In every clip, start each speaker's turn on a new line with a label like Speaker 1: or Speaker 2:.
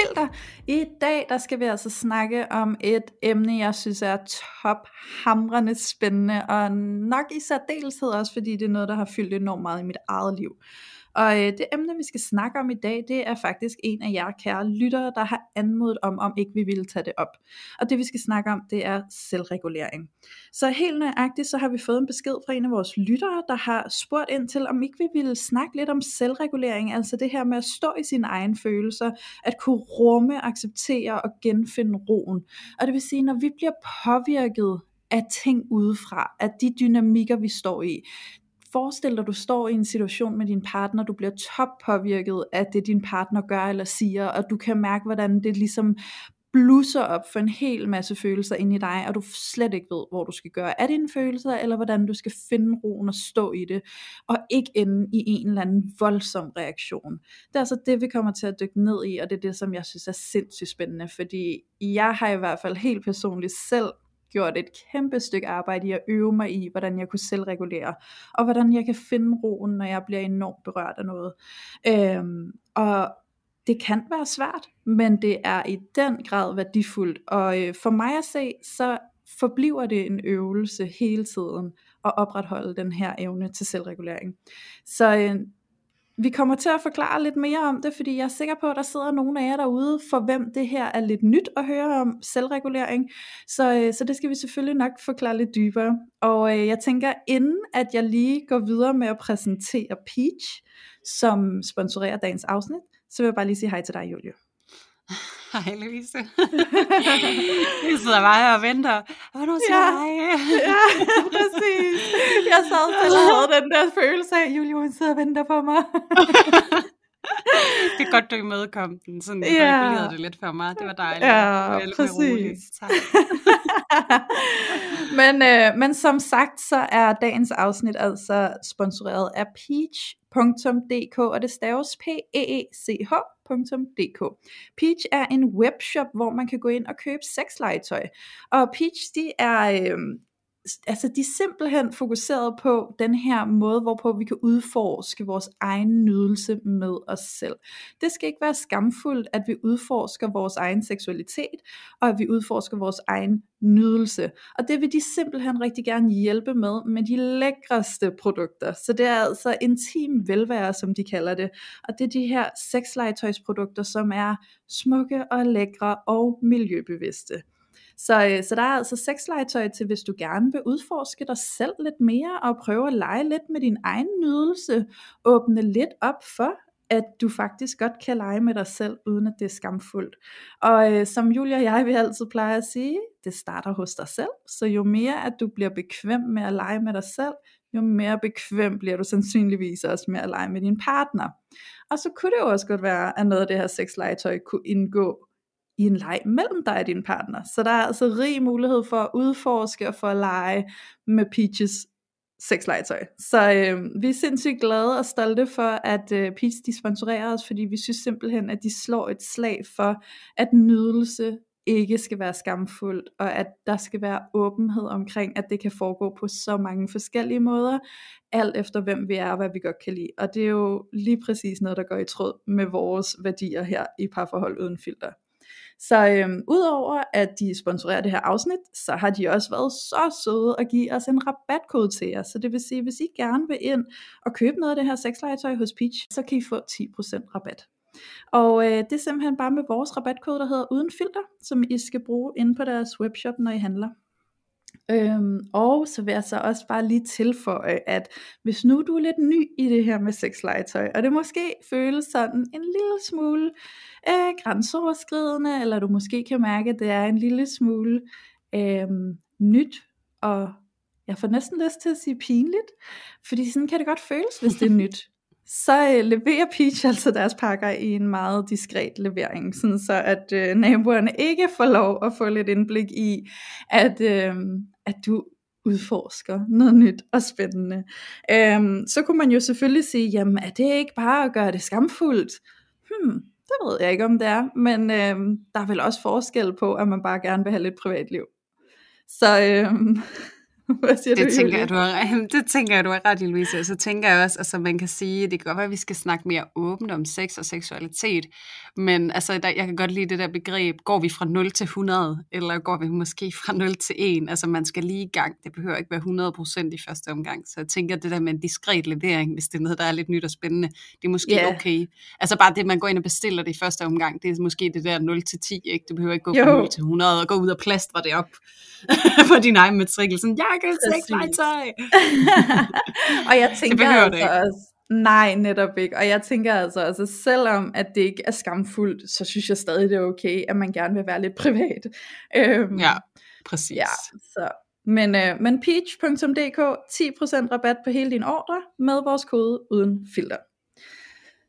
Speaker 1: filter. I dag der skal vi altså snakke om et emne, jeg synes er tophamrende spændende, og nok i særdeleshed også, fordi det er noget, der har fyldt enormt meget i mit eget liv. Og øh, det emne, vi skal snakke om i dag, det er faktisk en af jer kære lyttere, der har anmodet om, om ikke vi ville tage det op. Og det vi skal snakke om, det er selvregulering. Så helt nøjagtigt, så har vi fået en besked fra en af vores lyttere, der har spurgt ind til, om ikke vi ville snakke lidt om selvregulering, altså det her med at stå i sine egne følelser, at kunne rumme, acceptere og genfinde roen. Og det vil sige, når vi bliver påvirket af ting udefra, af de dynamikker, vi står i, forestil dig, at du står i en situation med din partner, du bliver top påvirket af det, din partner gør eller siger, og du kan mærke, hvordan det ligesom blusser op for en hel masse følelser ind i dig, og du slet ikke ved, hvor du skal gøre af dine følelser, eller hvordan du skal finde roen og stå i det, og ikke ende i en eller anden voldsom reaktion. Det er altså det, vi kommer til at dykke ned i, og det er det, som jeg synes er sindssygt spændende, fordi jeg har i hvert fald helt personligt selv gjort et kæmpe stykke arbejde i at øve mig i, hvordan jeg kunne selvregulere, og hvordan jeg kan finde roen, når jeg bliver enormt berørt af noget. Øhm, og det kan være svært, men det er i den grad værdifuldt, og øh, for mig at se, så forbliver det en øvelse hele tiden at opretholde den her evne til selvregulering. Så øh, vi kommer til at forklare lidt mere om det, fordi jeg er sikker på, at der sidder nogle af jer derude, for hvem det her er lidt nyt at høre om selvregulering. Så, øh, så det skal vi selvfølgelig nok forklare lidt dybere. Og øh, jeg tænker, inden at jeg lige går videre med at præsentere Peach, som sponsorerer dagens afsnit, så vil jeg bare lige sige hej til dig, Julie.
Speaker 2: Hej Louise. jeg sidder bare her og venter. Hvornår siger ja. hej?
Speaker 1: ja, præcis. Jeg sad selv og havde den der følelse af, at Julie hun sidder og venter på mig.
Speaker 2: det er godt, du imødekom den. Sådan, ja. regulerede det lidt for mig. Det var dejligt.
Speaker 1: Ja, præcis. men, øh, men som sagt, så er dagens afsnit altså sponsoreret af Peach.dk, og det staves P-E-E-C-H.dk. Peach er en webshop, hvor man kan gå ind og købe sexlegetøj. Og Peach, de er øh, altså de er simpelthen fokuseret på den her måde, hvorpå vi kan udforske vores egen nydelse med os selv. Det skal ikke være skamfuldt, at vi udforsker vores egen seksualitet, og at vi udforsker vores egen nydelse. Og det vil de simpelthen rigtig gerne hjælpe med, med de lækreste produkter. Så det er altså intim velvære, som de kalder det. Og det er de her sexlegetøjsprodukter, som er smukke og lækre og miljøbevidste. Så, øh, så der er altså sexlegetøj til, hvis du gerne vil udforske dig selv lidt mere, og prøve at lege lidt med din egen nydelse, åbne lidt op for, at du faktisk godt kan lege med dig selv, uden at det er skamfuldt. Og øh, som Julia og jeg vi altid plejer at sige, det starter hos dig selv, så jo mere at du bliver bekvem med at lege med dig selv, jo mere bekvem bliver du sandsynligvis også med at lege med din partner. Og så kunne det jo også godt være, at noget af det her sexlegetøj kunne indgå i en leg mellem dig og din partner. Så der er altså rig mulighed for at udforske og for at lege med Peaches sexlegetøj. Så øh, vi er sindssygt glade og stolte for, at øh, Peach de sponsorerer os, fordi vi synes simpelthen, at de slår et slag for, at nydelse ikke skal være skamfuldt, og at der skal være åbenhed omkring, at det kan foregå på så mange forskellige måder, alt efter hvem vi er og hvad vi godt kan lide. Og det er jo lige præcis noget, der går i tråd med vores værdier her i Parforhold Uden Filter. Så øhm, udover at de sponsorerer det her afsnit, så har de også været så søde at give os en rabatkode til jer. Så det vil sige, hvis I gerne vil ind og købe noget af det her sexlegetøj hos Peach, så kan I få 10% rabat. Og øh, det er simpelthen bare med vores rabatkode, der hedder uden filter, som I skal bruge inde på deres webshop, når I handler. Øhm, og så vil jeg så også bare lige tilføje, at hvis nu du er lidt ny i det her med sexlegetøj, og det måske føles sådan en lille smule øh, grænseoverskridende, eller du måske kan mærke, at det er en lille smule øh, nyt, og jeg får næsten lyst til at sige pinligt, fordi sådan kan det godt føles, hvis det er nyt så øh, leverer Peach altså deres pakker i en meget diskret levering, sådan så at øh, naboerne ikke får lov at få lidt indblik i, at, øh, at du udforsker noget nyt og spændende. Øhm, så kunne man jo selvfølgelig sige, jamen er det ikke bare at gøre det skamfuldt? Hmm, det ved jeg ikke om det er, men øhm, der er vel også forskel på, at man bare gerne vil have lidt privatliv. Så øhm, Hvad siger
Speaker 2: det,
Speaker 1: du,
Speaker 2: tænker jeg, du har, det tænker jeg, du har ret i, Louise. Så tænker jeg også, altså man kan sige, det kan godt være, at vi skal snakke mere åbent om sex og seksualitet, men altså, der, jeg kan godt lide det der begreb, går vi fra 0 til 100, eller går vi måske fra 0 til 1? Altså man skal lige i gang, det behøver ikke være 100% i første omgang, så jeg tænker, det der med en diskret levering, hvis det er noget, der er lidt nyt og spændende, det er måske yeah. okay. Altså bare det, man går ind og bestiller det i første omgang, det er måske det der 0 til 10, ikke? Du behøver ikke gå fra jo. 0 til 100 og gå ud og plastre det op på din egen matrikel, sådan, jeg kan sexlegetøj.
Speaker 1: og jeg tænker altså det også, nej, netop ikke. Og jeg tænker altså, altså, selvom at det ikke er skamfuldt, så synes jeg stadig, det er okay, at man gerne vil være lidt privat.
Speaker 2: Øhm, ja, præcis.
Speaker 1: Ja, så. Men, øh, men peach.dk, 10% rabat på hele din ordre med vores kode uden filter.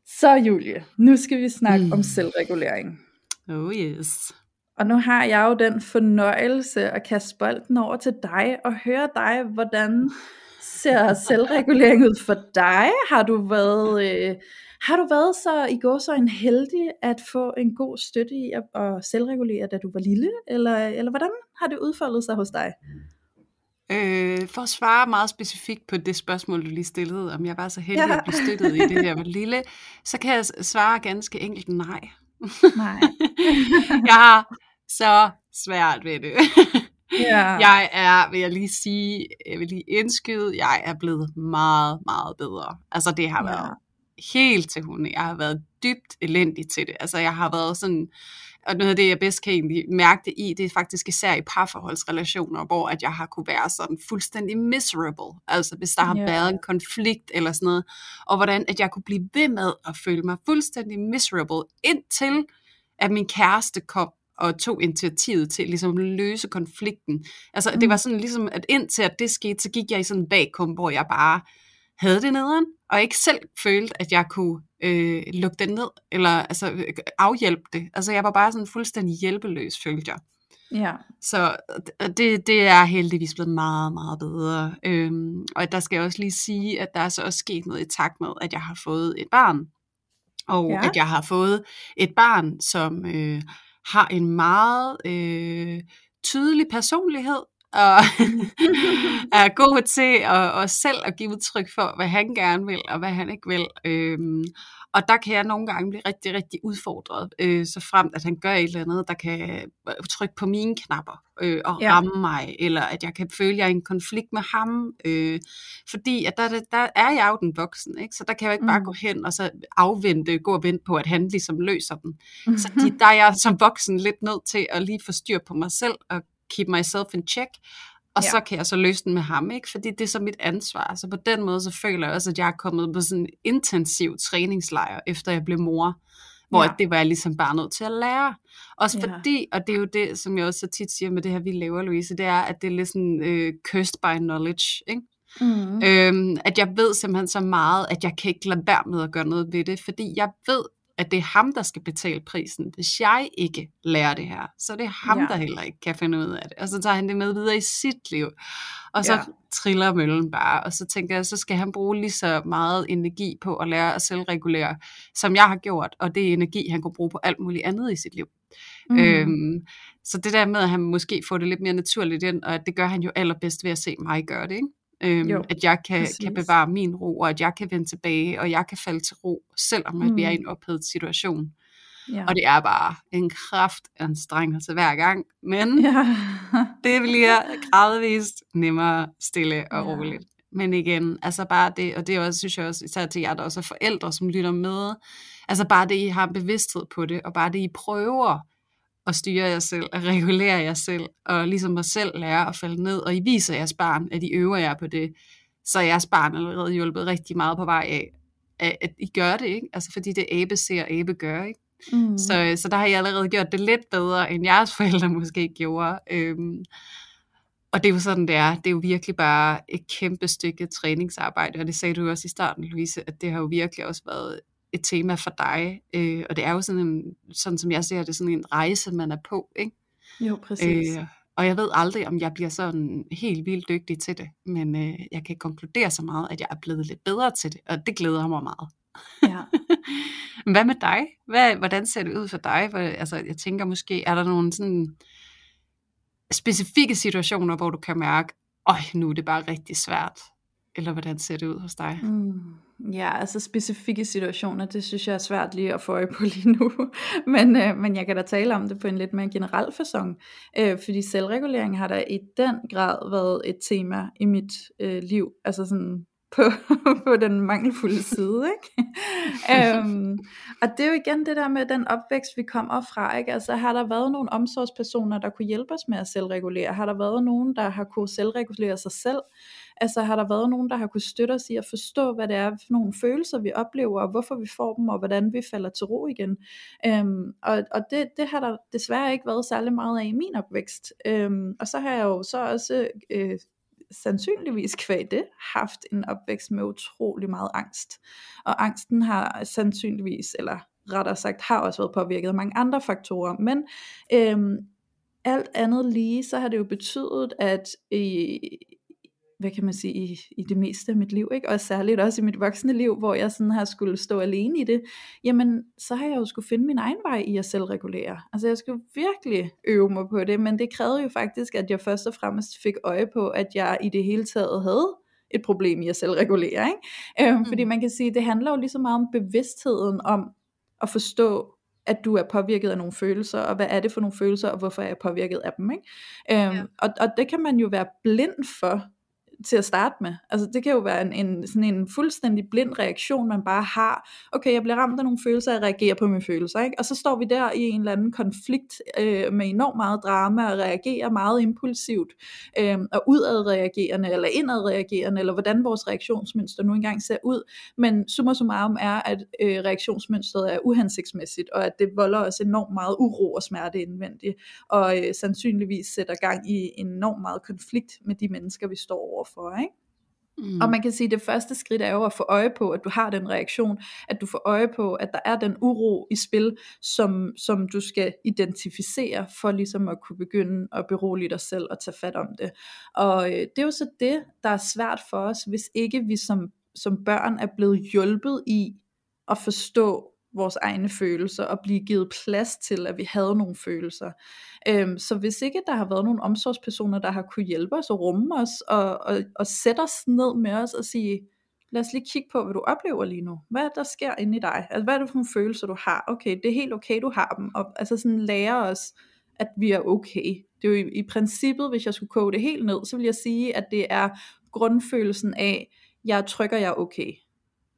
Speaker 1: Så Julie, nu skal vi snakke mm. om selvregulering.
Speaker 2: Oh yes.
Speaker 1: Og nu har jeg jo den fornøjelse at kaste bolden over til dig og høre dig, hvordan ser selvregulering ud for dig? Har du været, øh, har du været så i går så en heldig at få en god støtte i at, at selvregulere, da du var lille? Eller, eller hvordan har det udfoldet sig hos dig?
Speaker 2: Øh, for at svare meget specifikt på det spørgsmål, du lige stillede, om jeg var så heldig ja. at blive støttet i det, jeg var lille, så kan jeg svare ganske enkelt nej. Nej. jeg har så svært ved det. Yeah. Jeg er, vil jeg lige sige, jeg vil lige indskyde, jeg er blevet meget, meget bedre. Altså det har været helt til hunde. Jeg har været dybt elendig til det. Altså jeg har været sådan, og noget af det, jeg bedst kan egentlig mærke det i, det er faktisk især i parforholdsrelationer, hvor at jeg har kunne være sådan fuldstændig miserable. Altså hvis der har yeah. været en konflikt eller sådan noget, og hvordan at jeg kunne blive ved med at føle mig fuldstændig miserable, indtil at min kæreste kom og tog initiativet til ligesom at løse konflikten. Altså mm. det var sådan ligesom, at indtil at det skete, så gik jeg i sådan en bagkom, hvor jeg bare havde det nederen, og ikke selv følte, at jeg kunne øh, lukke det ned, eller altså afhjælpe det. Altså jeg var bare sådan fuldstændig hjælpeløs, følte jeg. Ja. Så det, det er heldigvis blevet meget, meget bedre. Øhm, og der skal jeg også lige sige, at der er så også sket noget i takt med, at jeg har fået et barn. Og ja. at jeg har fået et barn, som øh, har en meget øh, tydelig personlighed, og er god til at, at selv at give udtryk for, hvad han gerne vil, og hvad han ikke vil. Øhm, og der kan jeg nogle gange blive rigtig, rigtig udfordret, øh, så frem at han gør et eller andet, der kan øh, trykke på mine knapper øh, og ja. ramme mig, eller at jeg kan føle, at jeg er i en konflikt med ham. Øh, fordi at der, der er jeg jo den voksen, ikke? så der kan jeg jo ikke bare mm. gå hen og så afvente, gå og vente på, at han ligesom løser dem. Mm-hmm. Så de, der er jeg som voksen lidt nødt til at lige få styr på mig selv og keep myself in check, og ja. så kan jeg så løse den med ham, ikke? fordi det er så mit ansvar. Så på den måde, så føler jeg også, at jeg er kommet på sådan en intensiv træningslejr, efter jeg blev mor. Hvor ja. det var jeg ligesom bare nødt til at lære. Også ja. fordi, og det er jo det, som jeg også så tit siger med det her, vi laver, Louise, det er, at det er lidt sådan uh, cursed by knowledge. Ikke? Mm. Øhm, at jeg ved simpelthen så meget, at jeg kan ikke lade være med at gøre noget ved det, fordi jeg ved, at det er ham, der skal betale prisen, hvis jeg ikke lærer det her. Så det er ham, ja. der heller ikke kan finde ud af det. Og så tager han det med videre i sit liv. Og så ja. triller møllen bare. Og så tænker jeg, så skal han bruge lige så meget energi på at lære at selvregulere, som jeg har gjort. Og det er energi, han kunne bruge på alt muligt andet i sit liv. Mm. Øhm, så det der med, at han måske får det lidt mere naturligt ind, og at det gør han jo allerbedst ved at se mig gøre det. Ikke? Øhm, jo, at jeg kan, kan bevare min ro, og at jeg kan vende tilbage, og jeg kan falde til ro, selvom mm. vi er i en ophedet situation. Ja. Og det er bare en kraft anstrengelse hver gang, men ja. det bliver gradvist nemmere, stille og ja. roligt. Men igen, altså bare det, og det er også, synes jeg også, især til jer, der også er forældre, som lytter med, altså bare det, I har bevidsthed på det, og bare det, I prøver at styre jer selv, at regulere jer selv, og ligesom at selv lære at falde ned, og I viser jeres barn, at I øver jer på det, så er jeres barn allerede hjulpet rigtig meget på vej af, at I gør det, ikke? Altså fordi det abe ser, abe gør, ikke? Mm. Så, så der har I allerede gjort det lidt bedre, end jeres forældre måske gjorde. Øhm, og det er jo sådan, det er. Det er jo virkelig bare et kæmpe stykke træningsarbejde, og det sagde du også i starten, Louise, at det har jo virkelig også været et tema for dig, øh, og det er jo sådan en, sådan som jeg ser det, sådan en rejse, man er på, ikke?
Speaker 1: Jo, præcis. Øh,
Speaker 2: og jeg ved aldrig, om jeg bliver sådan helt vildt dygtig til det, men øh, jeg kan konkludere så meget, at jeg er blevet lidt bedre til det, og det glæder mig meget. Ja. Hvad med dig? Hvad, hvordan ser det ud for dig? Hvor, altså, jeg tænker måske, er der nogle sådan specifikke situationer, hvor du kan mærke, øj, nu er det bare rigtig svært? Eller hvordan ser det ud hos dig?
Speaker 1: Mm. Ja, altså specifikke situationer, det synes jeg er svært lige at få øje på lige nu. men, øh, men jeg kan da tale om det på en lidt mere generel façon. Øh, fordi selvregulering har da i den grad været et tema i mit øh, liv. Altså sådan på, på den mangelfulde side. Ikke? øhm, og det er jo igen det der med den opvækst, vi kommer fra. Ikke? Altså har der været nogle omsorgspersoner, der kunne hjælpe os med at selvregulere? Har der været nogen, der har kunne selvregulere sig selv? Altså har der været nogen, der har kunne støtte os i at forstå, hvad det er for nogle følelser, vi oplever, og hvorfor vi får dem, og hvordan vi falder til ro igen. Øhm, og og det, det har der desværre ikke været særlig meget af i min opvækst. Øhm, og så har jeg jo så også øh, sandsynligvis kvæg det haft en opvækst med utrolig meget angst. Og angsten har sandsynligvis, eller rettere sagt, har også været påvirket af mange andre faktorer. Men øhm, alt andet lige, så har det jo betydet, at i, hvad kan man sige, i, i det meste af mit liv, ikke? og særligt også i mit voksne liv, hvor jeg sådan har skulle stå alene i det, jamen så har jeg jo skulle finde min egen vej i at selvregulere. Altså jeg skulle virkelig øve mig på det, men det krævede jo faktisk, at jeg først og fremmest fik øje på, at jeg i det hele taget havde et problem i at selvregulere. Ikke? Øhm, mm. Fordi man kan sige, det handler jo lige så meget om bevidstheden om at forstå, at du er påvirket af nogle følelser, og hvad er det for nogle følelser, og hvorfor er jeg påvirket af dem. Ikke? Øhm, ja. og, og det kan man jo være blind for, til at starte med. Altså det kan jo være en, en, sådan en fuldstændig blind reaktion, man bare har. Okay, jeg bliver ramt af nogle følelser, jeg reagerer på mine følelser. Ikke? Og så står vi der i en eller anden konflikt øh, med enormt meget drama, og reagerer meget impulsivt, øh, og udadreagerende, eller indadreagerende, eller hvordan vores reaktionsmønster nu engang ser ud. Men summa summarum er, at øh, reaktionsmønstret er uhensigtsmæssigt, og at det volder os enormt meget uro og smerte indvendigt, og øh, sandsynligvis sætter gang i enormt meget konflikt med de mennesker, vi står over for, ikke? Mm. Og man kan sige, at det første skridt er jo at få øje på, at du har den reaktion, at du får øje på, at der er den uro i spil, som, som du skal identificere, for ligesom at kunne begynde at berolige dig selv og tage fat om det. Og øh, det er jo så det, der er svært for os, hvis ikke vi som, som børn er blevet hjulpet i at forstå vores egne følelser og blive givet plads til, at vi havde nogle følelser. Øhm, så hvis ikke der har været nogle omsorgspersoner, der har kunne hjælpe os og rumme os og, og, og sætte os ned med os og sige, lad os lige kigge på, hvad du oplever lige nu. Hvad er der sker inde i dig? Altså, hvad er det for nogle følelser, du har? Okay, det er helt okay, du har dem. Og altså sådan lære os, at vi er okay. Det er jo i, i princippet, hvis jeg skulle koge det helt ned, så vil jeg sige, at det er grundfølelsen af, jeg er tryg og jeg er okay.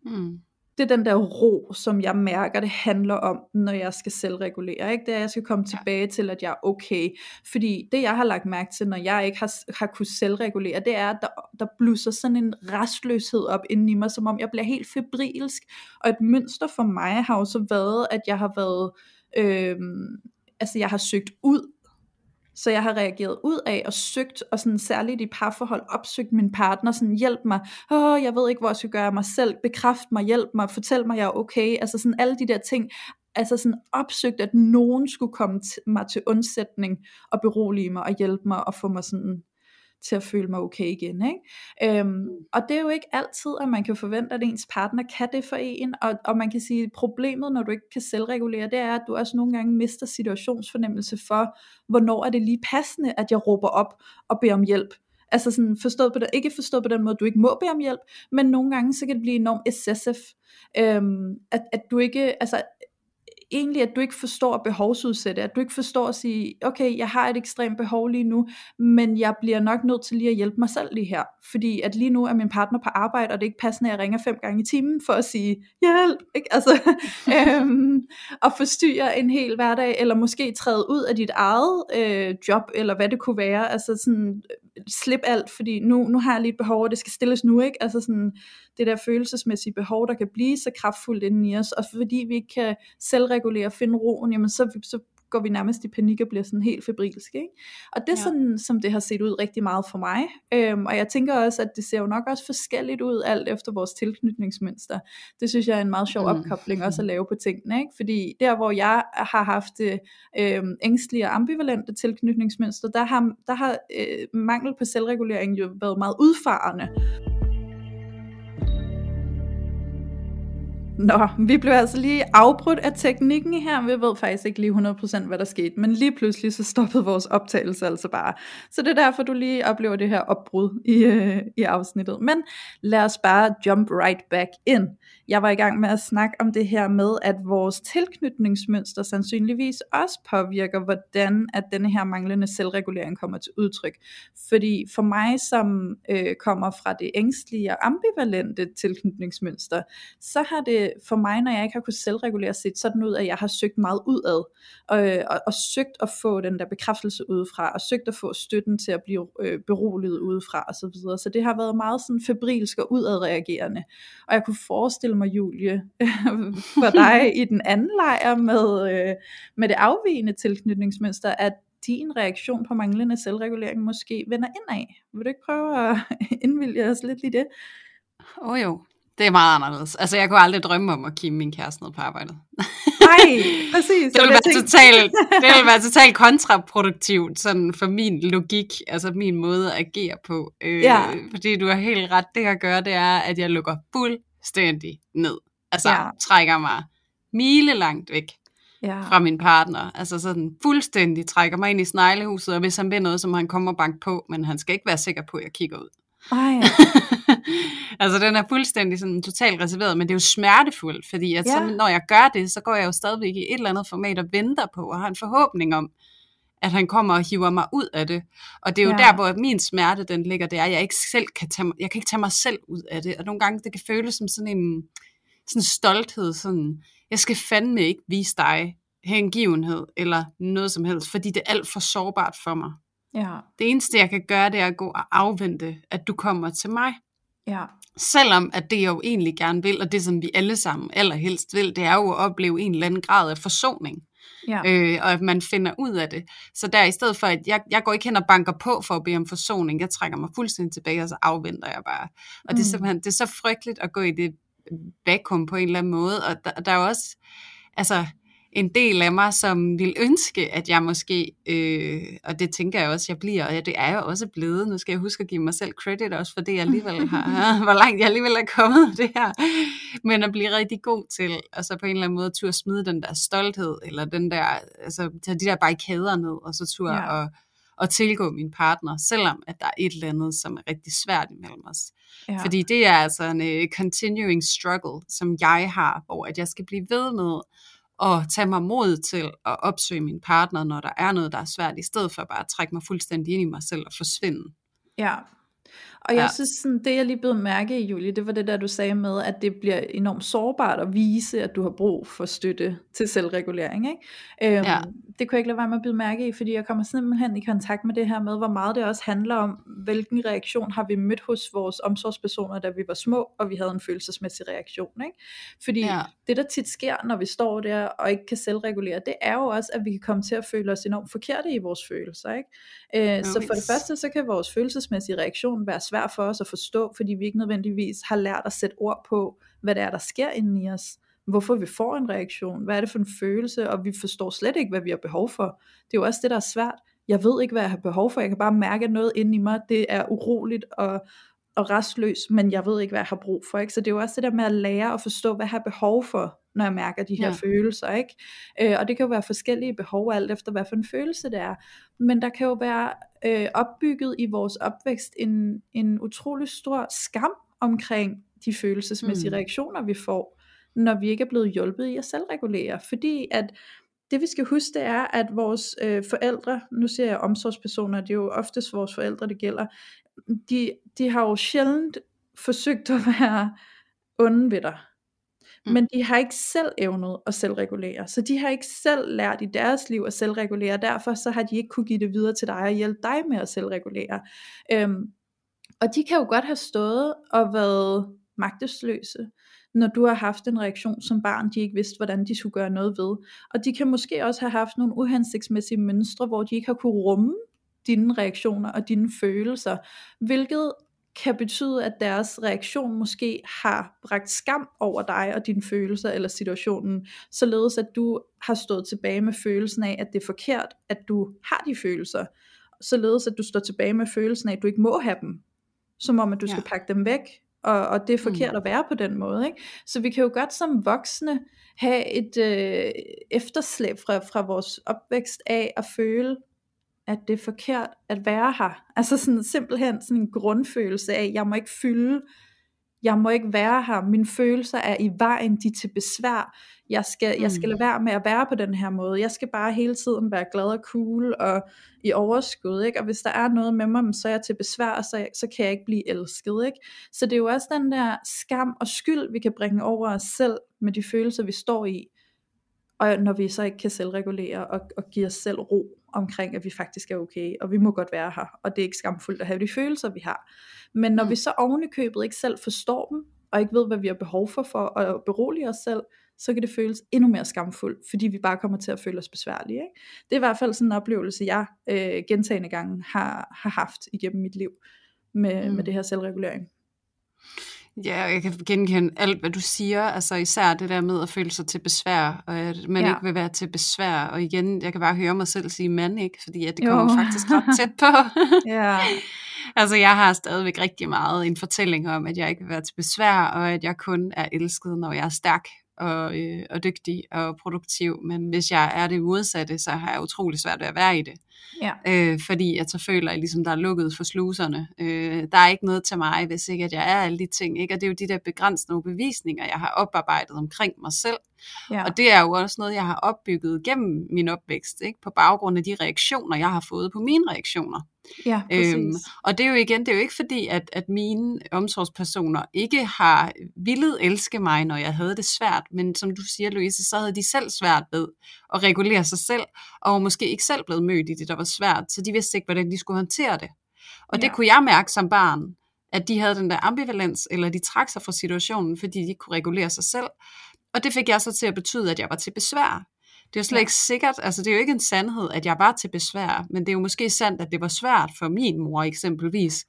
Speaker 1: Mm det er den der ro, som jeg mærker, det handler om, når jeg skal selvregulere. Ikke? Det er, at jeg skal komme tilbage til, at jeg er okay. Fordi det, jeg har lagt mærke til, når jeg ikke har, har kunnet selvregulere, det er, at der, der blusser sådan en restløshed op i mig, som om jeg bliver helt febrilsk. Og et mønster for mig har jo så været, at jeg har været... Øh, altså jeg har søgt ud så jeg har reageret ud af og søgt, og sådan særligt i parforhold, opsøgt min partner, sådan hjælp mig, åh, jeg ved ikke, hvor jeg skal gøre mig selv, bekræft mig, hjælp mig, fortæl mig, jeg er okay, altså sådan alle de der ting, altså sådan opsøgt, at nogen skulle komme mig til undsætning og berolige mig og hjælpe mig og få mig sådan til at føle mig okay igen. Ikke? Øhm, mm. og det er jo ikke altid, at man kan forvente, at ens partner kan det for en, og, og man kan sige, at problemet, når du ikke kan selvregulere, det er, at du også nogle gange mister situationsfornemmelse for, hvornår er det lige passende, at jeg råber op og beder om hjælp. Altså sådan forstået på det, ikke forstået på den måde, at du ikke må bede om hjælp, men nogle gange så kan det blive enormt excessive. Øhm, at, at du ikke, altså egentlig, at du ikke forstår at behovsudsætte, at du ikke forstår at sige, okay, jeg har et ekstremt behov lige nu, men jeg bliver nok nødt til lige at hjælpe mig selv lige her, fordi at lige nu er min partner på arbejde, og det er ikke passende, at jeg ringer fem gange i timen for at sige, hjælp, ikke? Altså, øhm, og forstyrre en hel hverdag, eller måske træde ud af dit eget øh, job, eller hvad det kunne være, altså sådan, slip alt, fordi nu, nu har jeg lige et behov, og det skal stilles nu, ikke? Altså sådan, det der følelsesmæssige behov, der kan blive så kraftfuldt inden i os, og fordi vi ikke kan selvregulere og finde roen, jamen så, så går vi nærmest i panik og bliver sådan helt febrilske. Ikke? Og det er ja. sådan, som det har set ud rigtig meget for mig. Øhm, og jeg tænker også, at det ser jo nok også forskelligt ud, alt efter vores tilknytningsmønster. Det synes jeg er en meget sjov mm. opkobling også at lave på tingene. Ikke? Fordi der, hvor jeg har haft øh, ængstlige og ambivalente tilknytningsmønster, der har, der har øh, mangel på selvregulering jo været meget udfarende. Nå, vi blev altså lige afbrudt af teknikken her. Vi ved faktisk ikke lige 100% hvad der skete, men lige pludselig så stoppede vores optagelse altså bare. Så det er derfor, du lige oplever det her opbrud i, øh, i afsnittet. Men lad os bare jump right back in. Jeg var i gang med at snakke om det her med, at vores tilknytningsmønster sandsynligvis også påvirker, hvordan at denne her manglende selvregulering kommer til udtryk. Fordi for mig, som øh, kommer fra det ængstlige og ambivalente tilknytningsmønster, så har det for mig, når jeg ikke har kunnet selvregulere, set sådan ud, at jeg har søgt meget udad, og, og, og søgt at få den der bekræftelse udefra, og søgt at få støtten til at blive øh, beroliget udefra, og så videre. Så det har været meget sådan febrilsk og udadreagerende. Og jeg kunne forestille mig, Julie, for dig i den anden lejr med, øh, med det afvigende tilknytningsmønster, at din reaktion på manglende selvregulering måske vender indad. Vil du ikke prøve at indvilge os lidt i det?
Speaker 2: Åh oh, jo, det er meget anderledes. Altså, jeg kunne aldrig drømme om at kigge min kæreste ned på arbejdet.
Speaker 1: Nej, præcis.
Speaker 2: det, ville være totalt, det ville være totalt kontraproduktivt sådan for min logik, altså min måde at agere på. Øh, ja. Fordi du har helt ret. Det jeg gør, det er, at jeg lukker fuldstændig ned. Altså, ja. trækker mig mile langt væk ja. fra min partner. Altså sådan fuldstændig trækker mig ind i sneglehuset, og hvis han vil noget, så må han komme og banke på, men han skal ikke være sikker på, at jeg kigger ud. Ej. altså den er fuldstændig sådan totalt reserveret, men det er jo smertefuldt, fordi at ja. så, når jeg gør det, så går jeg jo stadigvæk i et eller andet format og venter på, og har en forhåbning om, at han kommer og hiver mig ud af det. Og det er jo ja. der, hvor min smerte den ligger, det er, at jeg ikke selv kan tage, jeg kan ikke tage mig selv ud af det. Og nogle gange, det kan føles som sådan en sådan stolthed, sådan, jeg skal fandme ikke vise dig hengivenhed, eller noget som helst, fordi det er alt for sårbart for mig. Ja. Det eneste, jeg kan gøre, det er at gå og afvente, at du kommer til mig. Ja. Selvom at det jeg jo egentlig gerne vil, og det som vi alle sammen allerhelst vil, det er jo at opleve en eller anden grad af forsoning. Ja. Øh, og at man finder ud af det. Så der i stedet for, at jeg, jeg går ikke hen og banker på for at bede om forsoning, jeg trækker mig fuldstændig tilbage, og så afventer jeg bare. Og mm. det er mm. simpelthen, det er så frygteligt at gå i det vakuum på en eller anden måde, og der, der er jo også, altså, en del af mig, som vil ønske, at jeg måske, øh, og det tænker jeg også, jeg bliver, og det er jeg også blevet, nu skal jeg huske at give mig selv credit også for det, jeg alligevel har, hvor langt jeg alligevel er kommet det her, men at blive rigtig god til, og så på en eller anden måde turde smide den der stolthed, eller den der, altså tage de der barrikader ned, og så turde ja. og, og tilgå min partner, selvom at der er et eller andet, som er rigtig svært imellem os. Ja. Fordi det er altså en uh, continuing struggle, som jeg har, hvor at jeg skal blive ved med at tage mig mod til at opsøge min partner, når der er noget, der er svært, i stedet for bare at trække mig fuldstændig ind i mig selv og forsvinde.
Speaker 1: Ja, og jeg ja. synes, sådan, det jeg lige blev mærke i, Julie, det var det der, du sagde med, at det bliver enormt sårbart at vise, at du har brug for støtte til selvregulering. Ikke? Øhm, ja. Det kunne jeg ikke lade være med at blive mærke i, fordi jeg kommer simpelthen i kontakt med det her med, hvor meget det også handler om, hvilken reaktion har vi mødt hos vores omsorgspersoner, da vi var små, og vi havde en følelsesmæssig reaktion. Ikke? Fordi ja. det, der tit sker, når vi står der og ikke kan selvregulere, det er jo også, at vi kan komme til at føle os enormt forkerte i vores følelser. Ikke? Øh, så for det første, så kan vores følelsesmæssige reaktion være svær for os at forstå, fordi vi ikke nødvendigvis har lært at sætte ord på, hvad det er, der sker inde i os. Hvorfor vi får en reaktion, hvad er det for en følelse, og vi forstår slet ikke, hvad vi har behov for. Det er jo også det, der er svært. Jeg ved ikke, hvad jeg har behov for. Jeg kan bare mærke noget inde i mig. Det er uroligt og, og restløs, men jeg ved ikke, hvad jeg har brug for. Ikke? Så det er jo også det der med at lære at forstå, hvad jeg har behov for, når jeg mærker de her ja. følelser. Ikke? Øh, og det kan jo være forskellige behov, alt efter hvad for en følelse det er. Men der kan jo være øh, opbygget i vores opvækst en, en utrolig stor skam omkring de følelsesmæssige mm. reaktioner, vi får, når vi ikke er blevet hjulpet i at selvregulere. Fordi at det vi skal huske, det er, at vores øh, forældre, nu ser jeg omsorgspersoner, det er jo oftest vores forældre, det gælder, de, de har jo sjældent forsøgt at være onde ved dig. Mm. Men de har ikke selv evnet at selvregulere. Så de har ikke selv lært i deres liv at selvregulere. Derfor så har de ikke kunne give det videre til dig og hjælpe dig med at selvregulere. Øhm, og de kan jo godt have stået og været magtesløse. når du har haft en reaktion som barn, de ikke vidste, hvordan de skulle gøre noget ved. Og de kan måske også have haft nogle uhensigtsmæssige mønstre, hvor de ikke har kunne rumme dine reaktioner og dine følelser, hvilket kan betyde, at deres reaktion måske har bragt skam over dig og dine følelser eller situationen, således at du har stået tilbage med følelsen af, at det er forkert, at du har de følelser, således at du står tilbage med følelsen af, at du ikke må have dem, som om at du ja. skal pakke dem væk, og, og det er forkert mm. at være på den måde. Ikke? Så vi kan jo godt som voksne have et øh, efterslæb fra, fra vores opvækst af at føle, at det er forkert at være her. Altså sådan simpelthen sådan en grundfølelse af, jeg må ikke fylde, jeg må ikke være her, mine følelser er i vejen, de er til besvær, jeg skal, mm. jeg skal mm. lade være med at være på den her måde, jeg skal bare hele tiden være glad og cool og i overskud, ikke? og hvis der er noget med mig, så er jeg til besvær, og så, så kan jeg ikke blive elsket. Ikke? Så det er jo også den der skam og skyld, vi kan bringe over os selv med de følelser, vi står i, og når vi så ikke kan selvregulere og, og give os selv ro omkring, at vi faktisk er okay, og vi må godt være her, og det er ikke skamfuldt at have de følelser, vi har. Men når mm. vi så oven i købet ikke selv forstår dem, og ikke ved, hvad vi har behov for for at berolige os selv, så kan det føles endnu mere skamfuldt, fordi vi bare kommer til at føle os besværlige. Ikke? Det er i hvert fald sådan en oplevelse, jeg øh, gentagende gange har, har haft igennem mit liv med, mm. med det her selvregulering.
Speaker 2: Ja, jeg kan genkende alt, hvad du siger. Altså især det der med at føle sig til besvær, og at man ja. ikke vil være til besvær. Og igen, jeg kan bare høre mig selv sige mand, ikke? Fordi at det jo. kommer faktisk ret tæt på. ja. Altså jeg har stadigvæk rigtig meget en fortælling om, at jeg ikke vil være til besvær, og at jeg kun er elsket, når jeg er stærk og, øh, og dygtig og produktiv, men hvis jeg er det modsatte, så har jeg utrolig svært ved at være i det. Ja. Øh, fordi at så føler jeg ligesom, der er lukket for sluserne. Øh, der er ikke noget til mig, hvis ikke at jeg er alle de ting. Ikke? Og det er jo de der begrænsende bevisninger, jeg har oparbejdet omkring mig selv. Ja. Og det er jo også noget, jeg har opbygget gennem min opvækst, ikke? på baggrund af de reaktioner, jeg har fået på mine reaktioner. Ja, øhm, og det er jo igen, det er jo ikke fordi, at, at mine omsorgspersoner ikke har villet elske mig, når jeg havde det svært, men som du siger, Louise, så havde de selv svært ved at regulere sig selv, og måske ikke selv blevet mødt i det, der var svært, så de vidste ikke, hvordan de skulle håndtere det. Og ja. det kunne jeg mærke som barn, at de havde den der ambivalens, eller de trak sig fra situationen, fordi de ikke kunne regulere sig selv. Og det fik jeg så til at betyde, at jeg var til besvær. Det er jo slet ja. ikke sikkert, altså det er jo ikke en sandhed, at jeg var til besvær, men det er jo måske sandt, at det var svært for min mor eksempelvis.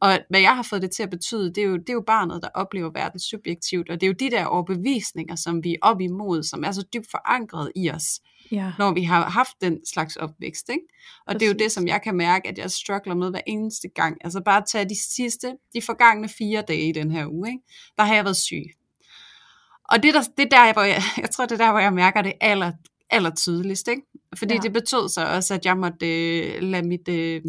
Speaker 2: Og hvad jeg har fået det til at betyde, det er jo, det er jo barnet, der oplever verden subjektivt, og det er jo de der overbevisninger, som vi er op imod, som er så dybt forankret i os, ja. når vi har haft den slags opvækst. Ikke? Og Præcis. det er jo det, som jeg kan mærke, at jeg struggler med hver eneste gang. Altså bare tage de sidste, de forgangne fire dage i den her uge, ikke? der har jeg været syg. Og det, der, det er der, hvor jeg, jeg tror, det er der, hvor jeg mærker det aller, aller tydeligst. Ikke? Fordi ja. det betød så også, at jeg måtte øh, lade mit øh,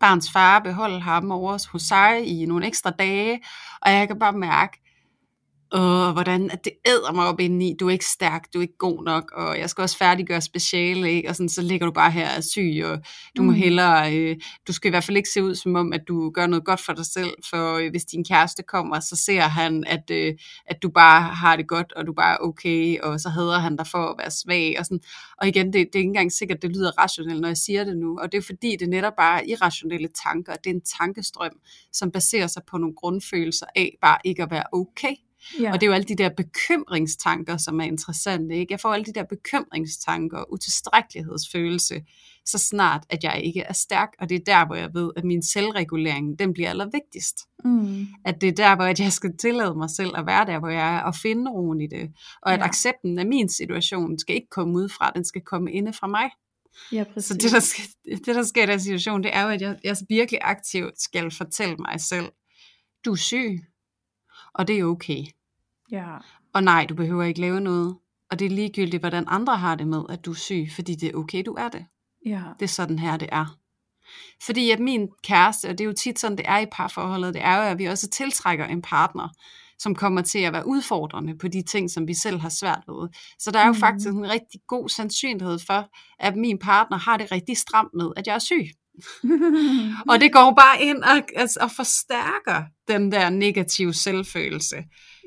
Speaker 2: barns far beholde ham over hos sig i nogle ekstra dage. Og jeg kan bare mærke, og hvordan at det æder mig op indeni, du er ikke stærk, du er ikke god nok, og jeg skal også færdiggøre speciale, ikke? og sådan, så ligger du bare her og syg, og du mm. må hellere, øh, du skal i hvert fald ikke se ud som om, at du gør noget godt for dig selv, for øh, hvis din kæreste kommer, så ser han, at, øh, at du bare har det godt, og du bare er okay, og så hader han dig for at være svag, og sådan, og igen, det, det er ikke engang sikkert, det lyder rationelt, når jeg siger det nu, og det er fordi, det netop bare er irrationelle tanker, det er en tankestrøm, som baserer sig på nogle grundfølelser af bare ikke at være okay, Ja. Og det er jo alle de der bekymringstanker, som er interessante. Ikke? Jeg får alle de der bekymringstanker og utilstrækkelighedsfølelse, så snart at jeg ikke er stærk. Og det er der, hvor jeg ved, at min selvregulering, den bliver allervigtigst. Mm. At det er der, hvor jeg skal tillade mig selv at være der, hvor jeg er, og finde roen i det. Og at ja. accepten af min situation skal ikke komme ud fra, den skal komme inde fra mig. Ja, præcis. Så det der, sker, det, der sker i den situation, det er jo, at jeg, jeg virkelig aktivt skal fortælle mig selv, du er syg, og det er okay. Ja. Og nej, du behøver ikke lave noget. Og det er ligegyldigt, hvordan andre har det med, at du er syg, fordi det er okay, du er det. Ja. Det er sådan her, det er. Fordi at min kæreste, og det er jo tit sådan, det er i parforholdet, det er jo, at vi også tiltrækker en partner, som kommer til at være udfordrende på de ting, som vi selv har svært ved. Så der er jo mm. faktisk en rigtig god sandsynlighed for, at min partner har det rigtig stramt med, at jeg er syg og det går bare ind og, altså, og forstærker den der negative selvfølelse.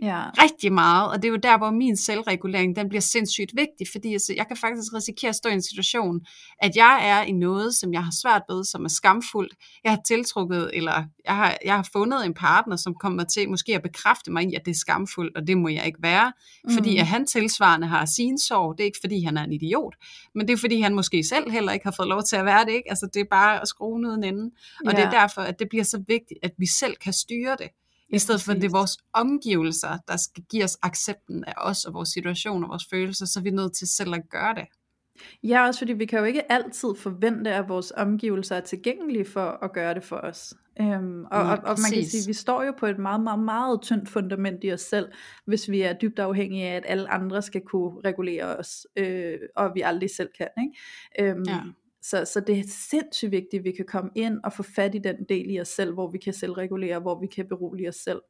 Speaker 2: Ja. Rigtig meget, og det er jo der, hvor min selvregulering, den bliver sindssygt vigtig, fordi altså, jeg kan faktisk risikere at stå i en situation, at jeg er i noget, som jeg har svært ved, som er skamfuldt. Jeg har tiltrukket, eller jeg har, jeg har fundet en partner, som kommer til måske at bekræfte mig i, at det er skamfuldt, og det må jeg ikke være, mm. fordi at han tilsvarende har sin sorg. Det er ikke, fordi han er en idiot, men det er, fordi han måske selv heller ikke har fået lov til at være det. Ikke? Altså, det er bare at skrue ned enden. Og ja. det er derfor, at det bliver så vigtigt, at vi selv kan styre det. I stedet for, at det er vores omgivelser, der skal give os accepten af os og vores situation og vores følelser, så er vi nødt til selv at gøre det.
Speaker 1: Ja, også fordi vi kan jo ikke altid forvente, at vores omgivelser er tilgængelige for at gøre det for os. Øhm, og, ja, og, og man kan sige, at vi står jo på et meget, meget, meget tyndt fundament i os selv, hvis vi er dybt afhængige af, at alle andre skal kunne regulere os, øh, og vi aldrig selv kan. Ikke? Øhm, ja. Så, så det er sindssygt vigtigt, at vi kan komme ind og få fat i den del i os selv, hvor vi kan selvregulere, hvor vi kan berolige os selv.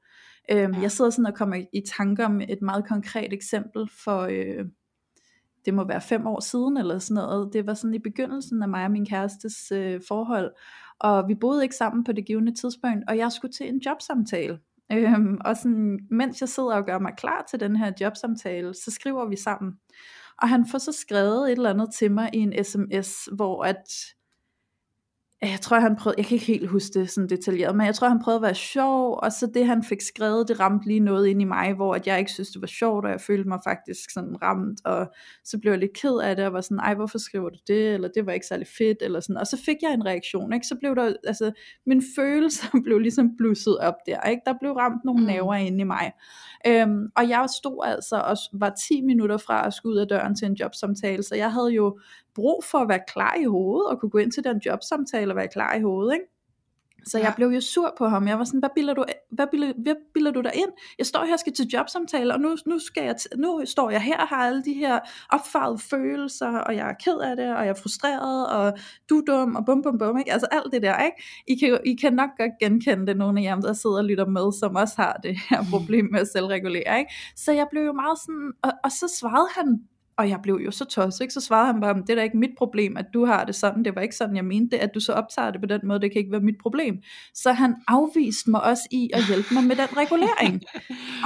Speaker 1: Øhm, ja. Jeg sidder sådan og kommer i tanker om et meget konkret eksempel for, øh, det må være fem år siden eller sådan noget. Det var sådan i begyndelsen af mig og min kærestes øh, forhold, og vi boede ikke sammen på det givende tidspunkt, og jeg skulle til en jobsamtale. Øhm, og sådan, mens jeg sidder og gør mig klar til den her jobsamtale, så skriver vi sammen. Og han får så skrevet et eller andet til mig i en sms, hvor at jeg tror han prøvede, jeg kan ikke helt huske det sådan detaljeret, men jeg tror han prøvede at være sjov, og så det han fik skrevet, det ramte lige noget ind i mig, hvor at jeg ikke synes det var sjovt, og jeg følte mig faktisk sådan ramt, og så blev jeg lidt ked af det, og var sådan, ej hvorfor skriver du det, eller det var ikke særlig fedt, eller sådan, og så fik jeg en reaktion, ikke? så blev der, altså min følelse blev ligesom blusset op der, ikke? der blev ramt nogle mm. naver inde i mig, øhm, og jeg stod altså og var 10 minutter fra at skulle ud af døren til en jobsamtale, så jeg havde jo brug for at være klar i hovedet, og kunne gå ind til den jobsamtale og være klar i hovedet, ikke? Så jeg blev jo sur på ham. Jeg var sådan, hvad bilder du, hvad bilder, hvad bilder du der ind? Jeg står her og skal til jobsamtale, og nu, nu, skal jeg nu står jeg her og har alle de her opfarvede følelser, og jeg er ked af det, og jeg er frustreret, og du er dum, og bum bum bum, ikke? Altså alt det der, ikke? I kan, I kan nok godt genkende det, nogle af jer, der sidder og lytter med, som også har det her problem med at selvregulere, ikke? Så jeg blev jo meget sådan, og, og så svarede han og jeg blev jo så tosset, ikke? så svarede han bare, det er da ikke mit problem, at du har det sådan, det var ikke sådan, jeg mente det, at du så optager det på den måde, det kan ikke være mit problem. Så han afviste mig også i at hjælpe mig med den regulering.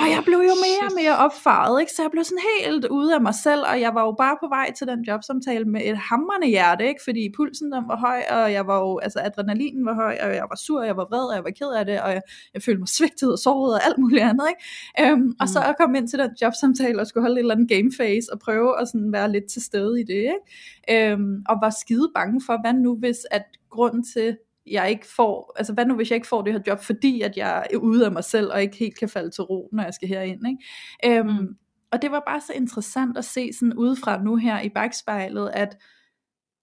Speaker 1: og jeg blev jo mere og mere opfaret, ikke? så jeg blev sådan helt ude af mig selv, og jeg var jo bare på vej til den jobsamtale med et hamrende hjerte, ikke? fordi pulsen den var høj, og jeg var jo, altså adrenalinen var høj, og jeg var sur, og jeg var vred, og jeg var ked af det, og jeg, jeg følte mig svigtet og såret og alt muligt andet. Ikke? Øhm, mm. Og så at komme ind til den jobsamtale og skulle holde et eller andet game face og prøve og sådan være lidt til stede i det, ikke? Øhm, og var skide bange for, hvad nu hvis at grunden til, jeg ikke får, altså hvad nu hvis jeg ikke får det her job, fordi at jeg er ude af mig selv, og ikke helt kan falde til ro, når jeg skal herind, ikke? Øhm, mm. Og det var bare så interessant at se sådan udefra nu her i bagspejlet, at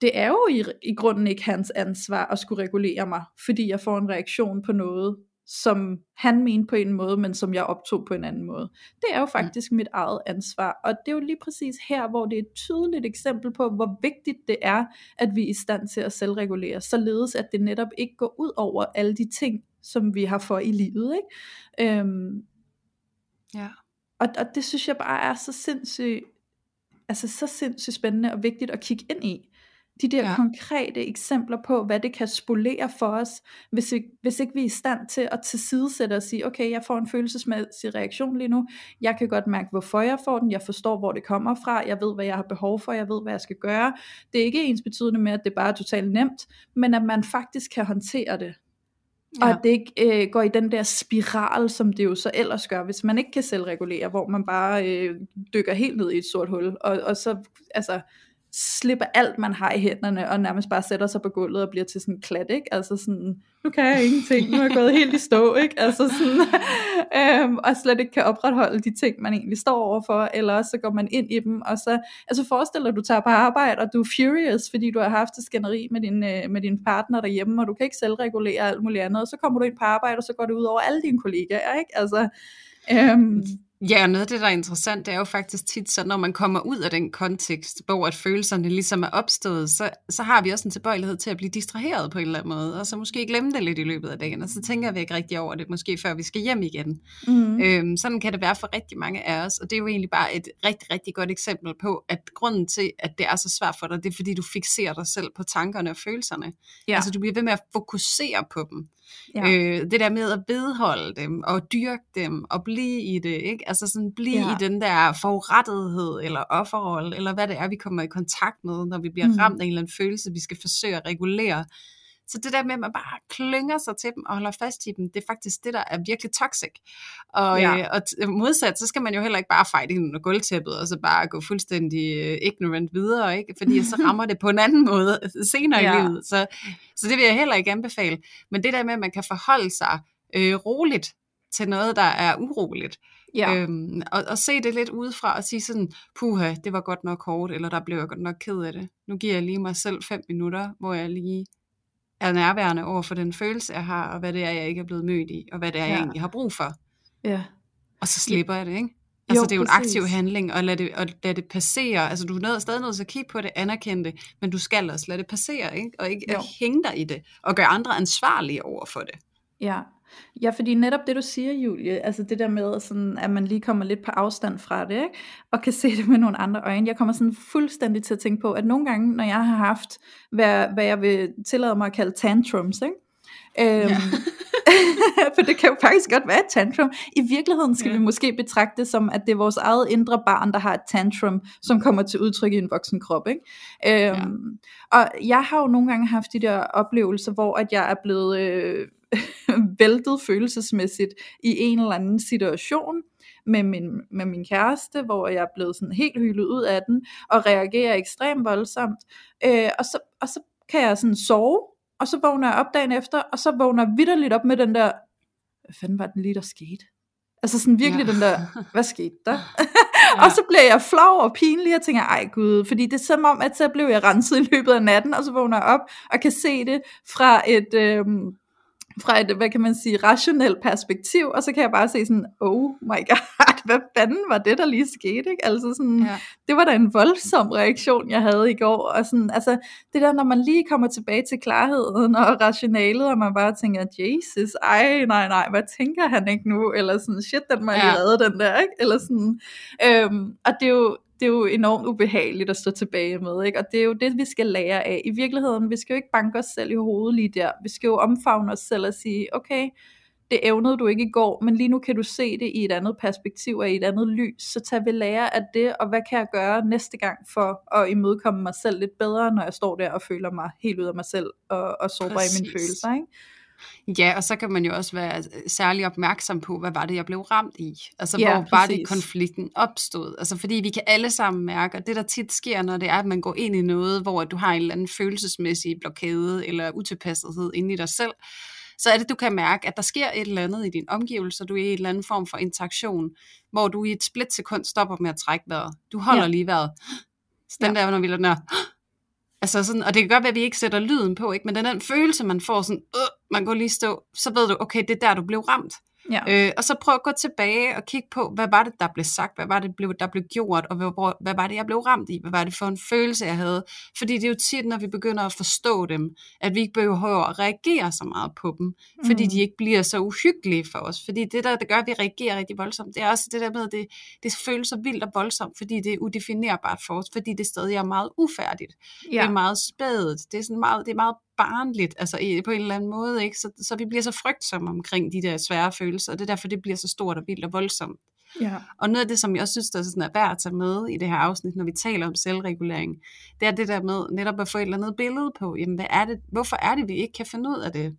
Speaker 1: det er jo i, i grunden ikke hans ansvar at skulle regulere mig, fordi jeg får en reaktion på noget, som han mente på en måde, men som jeg optog på en anden måde. Det er jo faktisk mit eget ansvar, og det er jo lige præcis her, hvor det er et tydeligt eksempel på, hvor vigtigt det er, at vi er i stand til at selvregulere, således at det netop ikke går ud over alle de ting, som vi har for i livet. Ikke? Øhm, ja. Og, og det synes jeg bare er så sindssygt, altså så sindssygt spændende og vigtigt at kigge ind i de der ja. konkrete eksempler på, hvad det kan spolere for os, hvis, vi, hvis ikke vi er i stand til at tilsidesætte og sige, okay, jeg får en følelsesmæssig reaktion lige nu, jeg kan godt mærke, hvorfor jeg får den, jeg forstår, hvor det kommer fra, jeg ved, hvad jeg har behov for, jeg ved, hvad jeg skal gøre. Det er ikke ens betydende med, at det bare er totalt nemt, men at man faktisk kan håndtere det. Ja. Og at det ikke øh, går i den der spiral, som det jo så ellers gør, hvis man ikke kan selvregulere, hvor man bare øh, dykker helt ned i et sort hul, og, og så, altså, slipper alt, man har i hænderne, og nærmest bare sætter sig på gulvet og bliver til sådan en klat, ikke? Altså sådan, nu kan jeg ingenting, nu er jeg gået helt i stå, ikke? Altså sådan, øhm, og slet ikke kan opretholde de ting, man egentlig står overfor, eller også så går man ind i dem, og så, altså forestil dig, at du tager på arbejde, og du er furious, fordi du har haft et skænderi med din, øh, med din partner derhjemme, og du kan ikke selv regulere alt muligt andet, og så kommer du ind på arbejde, og så går det ud over alle dine kollegaer, ikke? Altså, øhm, mm.
Speaker 2: Ja, og noget af det, der er interessant, det er jo faktisk tit så, når man kommer ud af den kontekst, hvor at følelserne ligesom er opstået, så, så har vi også en tilbøjelighed til at blive distraheret på en eller anden måde, og så måske glemme det lidt i løbet af dagen, og så tænker vi ikke rigtig over det, måske før vi skal hjem igen. Mm. Øhm, sådan kan det være for rigtig mange af os, og det er jo egentlig bare et rigtig, rigtig godt eksempel på, at grunden til, at det er så svært for dig, det er fordi, du fixerer dig selv på tankerne og følelserne. Ja. Altså, du bliver ved med at fokusere på dem. Ja. Øh, det der med at vedholde dem, og dyrke dem, og blive i det, ikke? Altså sådan blive ja. i den der forurettethed, eller offerrolle, eller hvad det er, vi kommer i kontakt med, når vi bliver mm. ramt af en eller anden følelse, vi skal forsøge at regulere. Så det der med, at man bare klynger sig til dem og holder fast i dem, det er faktisk det, der er virkelig toxic. Og, ja. øh, og t- modsat, så skal man jo heller ikke bare fejde ind under gulvtæppet, og så bare gå fuldstændig øh, ignorant videre, ikke? fordi så rammer det på en anden måde senere ja. i livet. Så, så det vil jeg heller ikke anbefale. Men det der med, at man kan forholde sig øh, roligt til noget, der er uroligt, Ja. Øhm, og, og se det lidt udefra og sige sådan, puha, det var godt nok hårdt, eller der blev jeg godt nok ked af det. Nu giver jeg lige mig selv fem minutter, hvor jeg lige er nærværende over for den følelse, jeg har, og hvad det er, jeg ikke er blevet mødt i, og hvad det er, ja. jeg egentlig har brug for. Ja. Og så slipper jeg det, ikke? Altså, jo, det er jo en aktiv handling, og lad det, og lad det passere. Altså, du er stadig nødt til at kigge på det, anerkende det, men du skal også lade det passere, ikke? Og ikke jo. hænge dig i det, og gøre andre ansvarlige over for det.
Speaker 1: Ja, Ja, fordi netop det du siger, Julie, altså det der med, sådan, at man lige kommer lidt på afstand fra det, ikke? og kan se det med nogle andre øjne. Jeg kommer sådan fuldstændig til at tænke på, at nogle gange, når jeg har haft, hvad, hvad jeg vil tillade mig at kalde tantrums, ikke? Øhm, ja. for det kan jo faktisk godt være et tantrum. I virkeligheden skal ja. vi måske betragte det som, at det er vores eget indre barn, der har et tantrum, som kommer til udtryk i en voksen krop. Ikke? Øhm, ja. Og jeg har jo nogle gange haft de der oplevelser, hvor at jeg er blevet øh, væltet følelsesmæssigt i en eller anden situation med min, med min kæreste, hvor jeg er blevet sådan helt hyldet ud af den, og reagerer ekstremt voldsomt. Øh, og, så, og så kan jeg sådan sove, og så vågner jeg op dagen efter, og så vågner jeg vidderligt op med den der, hvad fanden var den lige, der skete? Altså sådan virkelig ja. den der, hvad skete der? Ja. og så bliver jeg flov og pinlig, og tænker, ej gud, fordi det er som om, at så blev jeg renset i løbet af natten, og så vågner jeg op og kan se det fra et, øhm, fra et, hvad kan man sige, rationelt perspektiv, og så kan jeg bare se sådan, oh my god, hvad fanden var det, der lige skete, ikke? Altså sådan, ja. det var da en voldsom reaktion, jeg havde i går, og sådan, altså, det der, når man lige kommer tilbage til klarheden og rationalet, og man bare tænker, Jesus, ej, nej, nej, hvad tænker han ikke nu, eller sådan, shit, den må jeg ja. redde, den der, ikke? Eller sådan, øhm, og det er jo, det er jo enormt ubehageligt at stå tilbage med, ikke? og det er jo det, vi skal lære af. I virkeligheden, vi skal jo ikke banke os selv i hovedet lige der. Vi skal jo omfavne os selv og sige, okay, det evnede du ikke i går, men lige nu kan du se det i et andet perspektiv og i et andet lys, så tag ved lære af det, og hvad kan jeg gøre næste gang for at imødekomme mig selv lidt bedre, når jeg står der og føler mig helt ud af mig selv og, og sårbar i mine følelser. Ikke?
Speaker 2: Ja, og så kan man jo også være særlig opmærksom på, hvad var det, jeg blev ramt i? Altså, ja, hvor præcis. var det, konflikten opstod? Altså, fordi vi kan alle sammen mærke, og det der tit sker, når det er, at man går ind i noget, hvor du har en eller anden følelsesmæssig blokade eller utilpassethed inde i dig selv, så er det, du kan mærke, at der sker et eller andet i din omgivelser, du er i en eller anden form for interaktion, hvor du i et splitsekund stopper med at trække vejret. Du holder ja. lige vejret. Så den ja. der, når vi lader Altså sådan, og det kan godt være, at vi ikke sætter lyden på, ikke? men den, den følelse, man får, sådan, øh, man går lige stå, så ved du, okay, det er der, du blev ramt. Ja. Øh, og så prøv at gå tilbage og kigge på, hvad var det, der blev sagt, hvad var det, der blev gjort, og hvad, hvad var det, jeg blev ramt i, hvad var det for en følelse, jeg havde. Fordi det er jo tit, når vi begynder at forstå dem, at vi ikke behøver at reagere så meget på dem, mm. fordi de ikke bliver så uhyggelige for os. Fordi det der, der gør, at vi reagerer rigtig voldsomt, det er også det der med, at det, det føles så vildt og voldsomt, fordi det er udefinerbart for os, fordi det stadig er meget ufærdigt. Ja. Det er meget spædet, det er, sådan meget, det er meget barnligt, altså på en eller anden måde, ikke? Så, så vi bliver så frygtsomme omkring de der svære følelser, og det er derfor, det bliver så stort og vildt og voldsomt. Ja. Og noget af det, som jeg også synes, der er, sådan er værd at tage med i det her afsnit, når vi taler om selvregulering, det er det der med netop at få et eller andet billede på, jamen hvad er det, hvorfor er det, vi ikke kan finde ud af det?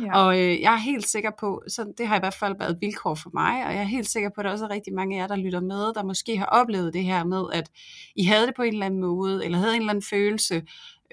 Speaker 2: Ja. Og øh, jeg er helt sikker på, så det har i hvert fald været et vilkår for mig, og jeg er helt sikker på, at der også er rigtig mange af jer, der lytter med, der måske har oplevet det her med, at I havde det på en eller anden måde, eller havde en eller anden følelse,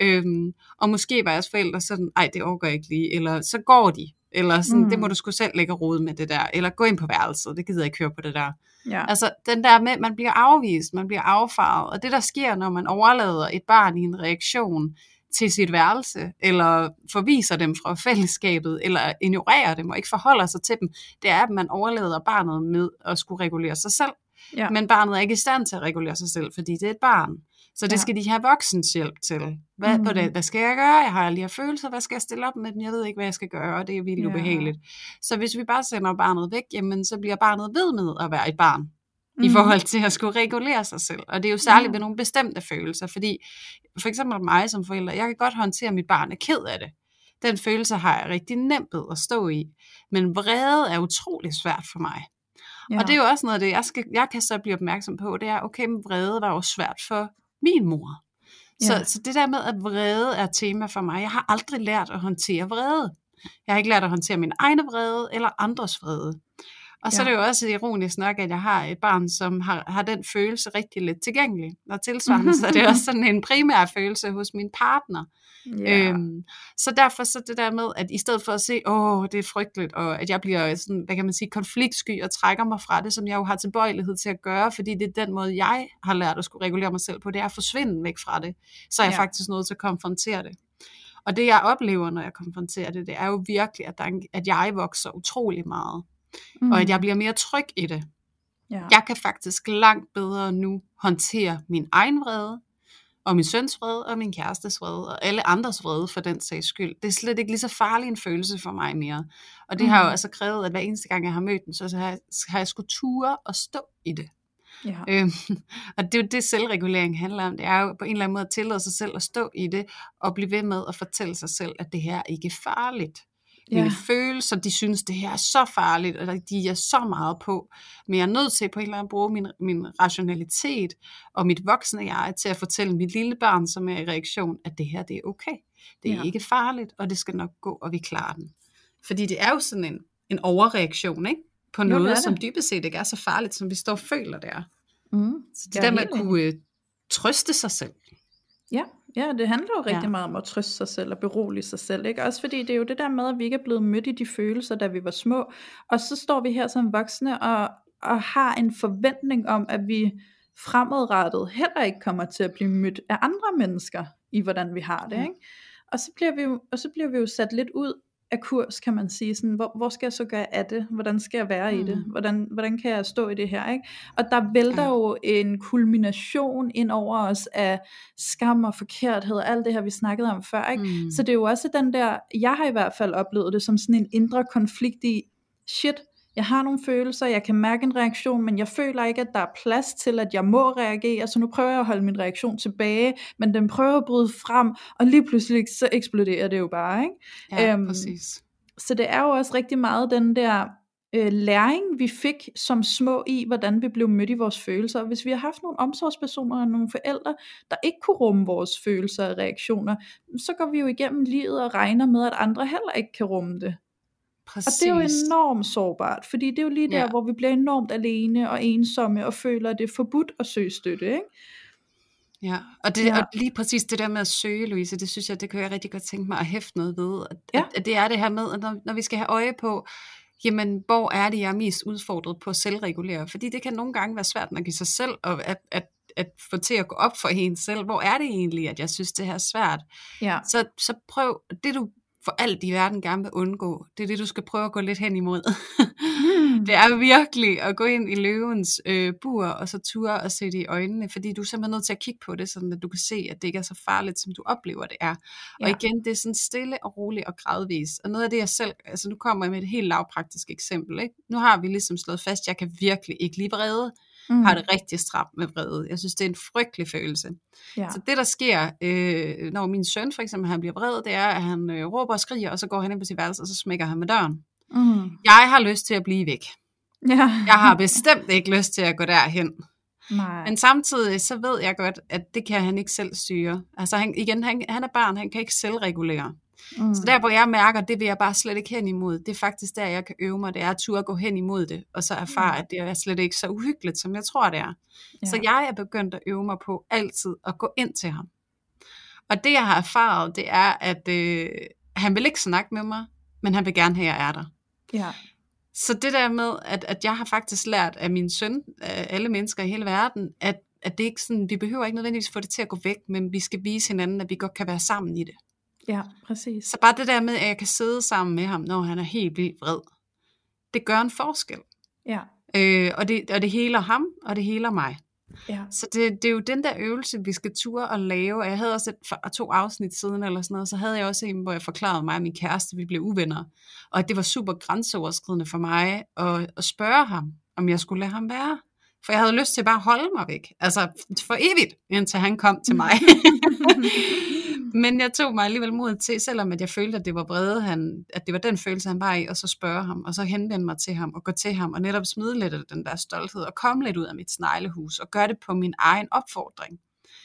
Speaker 2: Øhm, og måske var jeres forældre sådan, ej, det overgår jeg ikke lige, eller så går de, eller sådan, mm. det må du sgu selv lægge råd med det der, eller gå ind på værelset, det gider jeg ikke høre på det der. Ja. Altså den der med, man bliver afvist, man bliver affaret, og det der sker, når man overlader et barn i en reaktion til sit værelse, eller forviser dem fra fællesskabet, eller ignorerer dem og ikke forholder sig til dem, det er, at man overlader barnet med at skulle regulere sig selv. Ja. Men barnet er ikke i stand til at regulere sig selv, fordi det er et barn. Så det ja. skal de have voksens hjælp til. Hvad, mm. på det, hvad skal jeg gøre? Jeg har alle de her følelser. Hvad skal jeg stille op med dem? Jeg ved ikke, hvad jeg skal gøre, og det er vildt ja. ubehageligt. Så hvis vi bare sender barnet væk, jamen, så bliver barnet ved med at være et barn. Mm. i forhold til at skulle regulere sig selv. Og det er jo særligt ja. ved nogle bestemte følelser, fordi for eksempel mig som forælder, jeg kan godt håndtere, at mit barn er ked af det. Den følelse har jeg rigtig nemt ved at stå i. Men vrede er utrolig svært for mig. Ja. Og det er jo også noget af det, jeg, skal, jeg kan så blive opmærksom på, det er, okay, men vrede var jo svært for min mor. Så, ja. så det der med, at vrede er tema for mig, jeg har aldrig lært at håndtere vrede. Jeg har ikke lært at håndtere min egen vrede eller andres vrede. Og så ja. er det jo også ironisk nok, at jeg har et barn, som har, har den følelse rigtig lidt tilgængelig. Og tilsvarende, så er det også sådan en primær følelse hos min partner. Ja. Øhm, så derfor så det der med, at i stedet for at se, åh, det er frygteligt, og at jeg bliver sådan, hvad kan man sige, konfliktsky og trækker mig fra det, som jeg jo har tilbøjelighed til at gøre, fordi det er den måde, jeg har lært at skulle regulere mig selv på, det er at forsvinde væk fra det. Så er jeg ja. faktisk nødt til at konfrontere det. Og det jeg oplever, når jeg konfronterer det, det er jo virkelig, at, der, at jeg vokser utrolig meget mm. og at jeg bliver mere tryg i det. Ja. Jeg kan faktisk langt bedre nu håndtere min egen vrede, og min søns vrede, og min kærestes vrede, og alle andres vrede for den sags skyld. Det er slet ikke lige så farlig en følelse for mig mere. Og det mm. har jo altså krævet, at hver eneste gang jeg har mødt den, så har jeg, har jeg skulle ture og stå i det. Ja. Øhm, og det er jo det selvregulering handler om. Det er jo på en eller anden måde at tillade sig selv at stå i det, og blive ved med at fortælle sig selv, at det her ikke er farligt mine ja. følelser, de synes, det her er så farligt, og de er så meget på. Men jeg er nødt til på en eller anden bruge min, min rationalitet og mit voksne jeg til at fortælle mit lille barn, som er i reaktion, at det her det er okay. Det er ja. ikke farligt, og det skal nok gå, og vi klarer den. Fordi det er jo sådan en, en overreaktion, ikke? På noget, jo, som dybest set ikke er så farligt, som vi står og føler, det er. Mm. Så det der med at kunne øh, trøste sig selv.
Speaker 1: Ja, Ja, det handler jo rigtig ja. meget om at trøste sig selv og berolige sig selv. Ikke? Også fordi det er jo det der med, at vi ikke er blevet mødt i de følelser, da vi var små. Og så står vi her som voksne og, og har en forventning om, at vi fremadrettet heller ikke kommer til at blive mødt af andre mennesker i, hvordan vi har det. Ikke? Og, så bliver vi jo, og så bliver vi jo sat lidt ud af kurs, kan man sige. Sådan, hvor, hvor skal jeg så gøre af det? Hvordan skal jeg være mm. i det? Mm. Hvordan, hvordan kan jeg stå i det her? Ikke? Og der vælter ja. jo en kulmination ind over os af skam og forkerthed og alt det her, vi snakkede om før. Ikke? Mm. Så det er jo også den der, jeg har i hvert fald oplevet det som sådan en indre konflikt i, shit, jeg har nogle følelser, jeg kan mærke en reaktion, men jeg føler ikke, at der er plads til, at jeg må reagere, så nu prøver jeg at holde min reaktion tilbage, men den prøver at bryde frem, og lige pludselig så eksploderer det jo bare. Ikke?
Speaker 2: Ja, øhm, præcis.
Speaker 1: Så det er jo også rigtig meget den der øh, læring, vi fik som små i, hvordan vi blev mødt i vores følelser. Hvis vi har haft nogle omsorgspersoner og nogle forældre, der ikke kunne rumme vores følelser og reaktioner, så går vi jo igennem livet og regner med, at andre heller ikke kan rumme det. Præcis. Og det er jo enormt sårbart, fordi det er jo lige der, ja. hvor vi bliver enormt alene og ensomme og føler, at det er forbudt at søge støtte. Ikke?
Speaker 2: Ja, og, det, ja. og lige præcis det der med at søge, Louise, det synes jeg, det kan jeg rigtig godt tænke mig at hæfte noget ved. At, ja. at, at det er det her med, at når, når vi skal have øje på, jamen, hvor er det, jeg er mest udfordret på at selvregulere? Fordi det kan nogle gange være svært at give sig selv, og at, at, at få til at gå op for en selv. Hvor er det egentlig, at jeg synes, det her er svært? Ja. Så, så prøv, det du for alt i verden gerne vil undgå. Det er det, du skal prøve at gå lidt hen imod. Hmm. det er virkelig at gå ind i løvens øh, bur, og så ture og se det i øjnene, fordi du er simpelthen nødt til at kigge på det, sådan at du kan se, at det ikke er så farligt, som du oplever det er. Ja. Og igen, det er sådan stille og roligt og gradvis. Og noget af det, jeg selv, altså nu kommer jeg med et helt lavpraktisk eksempel. Ikke? Nu har vi ligesom slået fast, at jeg kan virkelig ikke lide vrede mm. har det rigtig stramt med vrede. Jeg synes, det er en frygtelig følelse. Ja. Så det, der sker, øh, når min søn for eksempel han bliver vred, det er, at han øh, råber og skriger, og så går han ind på sit værelse, og så smækker han med døren. Mm. Jeg har lyst til at blive væk. Ja. jeg har bestemt ikke lyst til at gå derhen. Nej. Men samtidig så ved jeg godt, at det kan han ikke selv styre. Altså han, igen, han, han er barn, han kan ikke selv regulere. Mm. Så der hvor jeg mærker, det vil jeg bare slet ikke hen imod, det er faktisk der jeg kan øve mig, det er at turde gå hen imod det, og så erfare, mm. at det er slet ikke så uhyggeligt, som jeg tror det er. Ja. Så jeg er begyndt at øve mig på altid at gå ind til ham. Og det jeg har erfaret, det er, at øh, han vil ikke snakke med mig, men han vil gerne have, at jeg er der. Ja. Så det der med, at, at jeg har faktisk lært af min søn, af alle mennesker i hele verden, at, at det ikke sådan, vi behøver ikke nødvendigvis få det til at gå væk, men vi skal vise hinanden, at vi godt kan være sammen i det.
Speaker 1: Ja, præcis.
Speaker 2: Så bare det der med, at jeg kan sidde sammen med ham, når han er helt vildt vred, det gør en forskel. Ja. Øh, og, det, og det heler ham, og det heler mig. Ja. Så det, det er jo den der øvelse, vi skal ture og lave. Jeg havde også et, to afsnit siden, eller sådan noget, så havde jeg også en, hvor jeg forklarede mig og min kæreste, vi blev uvenner. Og det var super grænseoverskridende for mig at, at spørge ham, om jeg skulle lade ham være. For jeg havde lyst til bare at holde mig væk. Altså for evigt, indtil han kom til mig. Men jeg tog mig alligevel mod til, selvom at jeg følte, at det var vrede, han, at det var den følelse, han var i, og så spørge ham, og så henvende mig til ham, og gå til ham, og netop smide lidt af den der stolthed, og komme lidt ud af mit sneglehus, og gøre det på min egen opfordring.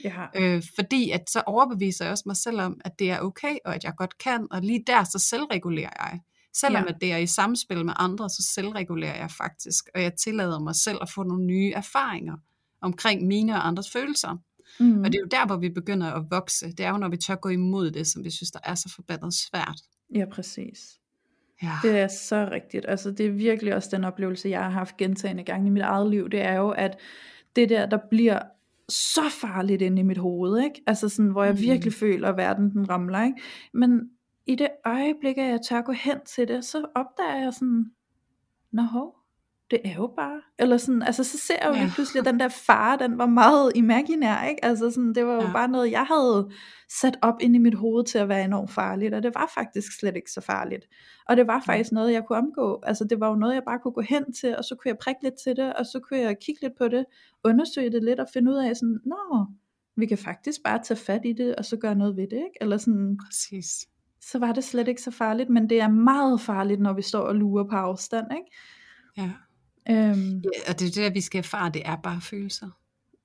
Speaker 1: Ja.
Speaker 2: Øh, fordi at så overbeviser jeg også mig selv om, at det er okay, og at jeg godt kan, og lige der så selvregulerer jeg. Selvom ja. at det er i samspil med andre, så selvregulerer jeg faktisk, og jeg tillader mig selv at få nogle nye erfaringer omkring mine og andres følelser. Mm. Og det er jo der, hvor vi begynder at vokse. Det er jo, når vi tør gå imod det, som vi synes, der er så forbandet svært.
Speaker 1: Ja, præcis. Ja. Det er så rigtigt. Altså, det er virkelig også den oplevelse, jeg har haft gentagende gange i mit eget liv. Det er jo, at det der, der bliver så farligt inde i mit hoved, ikke? Altså sådan, hvor jeg mm. virkelig føler, at verden den ramler, ikke? Men i det øjeblik, at jeg tør gå hen til det, så opdager jeg sådan, nå hov, det er jo bare, eller sådan, altså så ser jeg jo ja. lige pludselig, at den der far, den var meget imaginær, ikke? Altså sådan, det var jo ja. bare noget, jeg havde sat op ind i mit hoved til at være enormt farligt, og det var faktisk slet ikke så farligt. Og det var faktisk ja. noget, jeg kunne omgå, altså det var jo noget, jeg bare kunne gå hen til, og så kunne jeg prikke lidt til det, og så kunne jeg kigge lidt på det, undersøge det lidt, og finde ud af sådan, nå, vi kan faktisk bare tage fat i det, og så gøre noget ved det, ikke? Eller sådan,
Speaker 2: Præcis.
Speaker 1: så var det slet ikke så farligt, men det er meget farligt, når vi står og lurer på afstand, ikke?
Speaker 2: Ja. Øhm, ja, og det er det, vi skal erfare, det er bare følelser.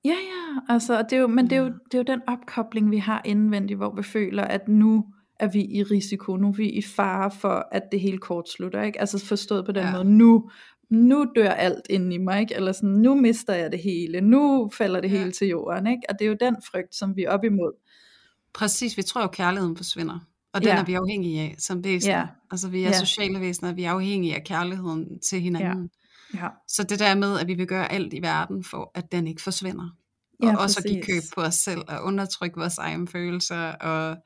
Speaker 1: Ja, ja, altså, det er jo, men det, er jo, det er jo den opkobling, vi har indvendigt, hvor vi føler, at nu er vi i risiko, nu er vi i fare for, at det hele kortslutter, ikke? Altså forstået på den ja. måde, nu, nu dør alt inde i mig, ikke? Eller sådan, nu mister jeg det hele, nu falder det ja. hele til jorden, ikke? Og det er jo den frygt, som vi er op imod.
Speaker 2: Præcis, vi tror jo, kærligheden forsvinder. Og den ja. er vi afhængige af som væsener. Ja. Altså vi er ja. sociale væsener, vi er afhængige af kærligheden til hinanden. Ja. Ja. Så det der med, at vi vil gøre alt i verden for, at den ikke forsvinder. Ja, og også at give køb på os selv, og undertrykke vores egne følelser, og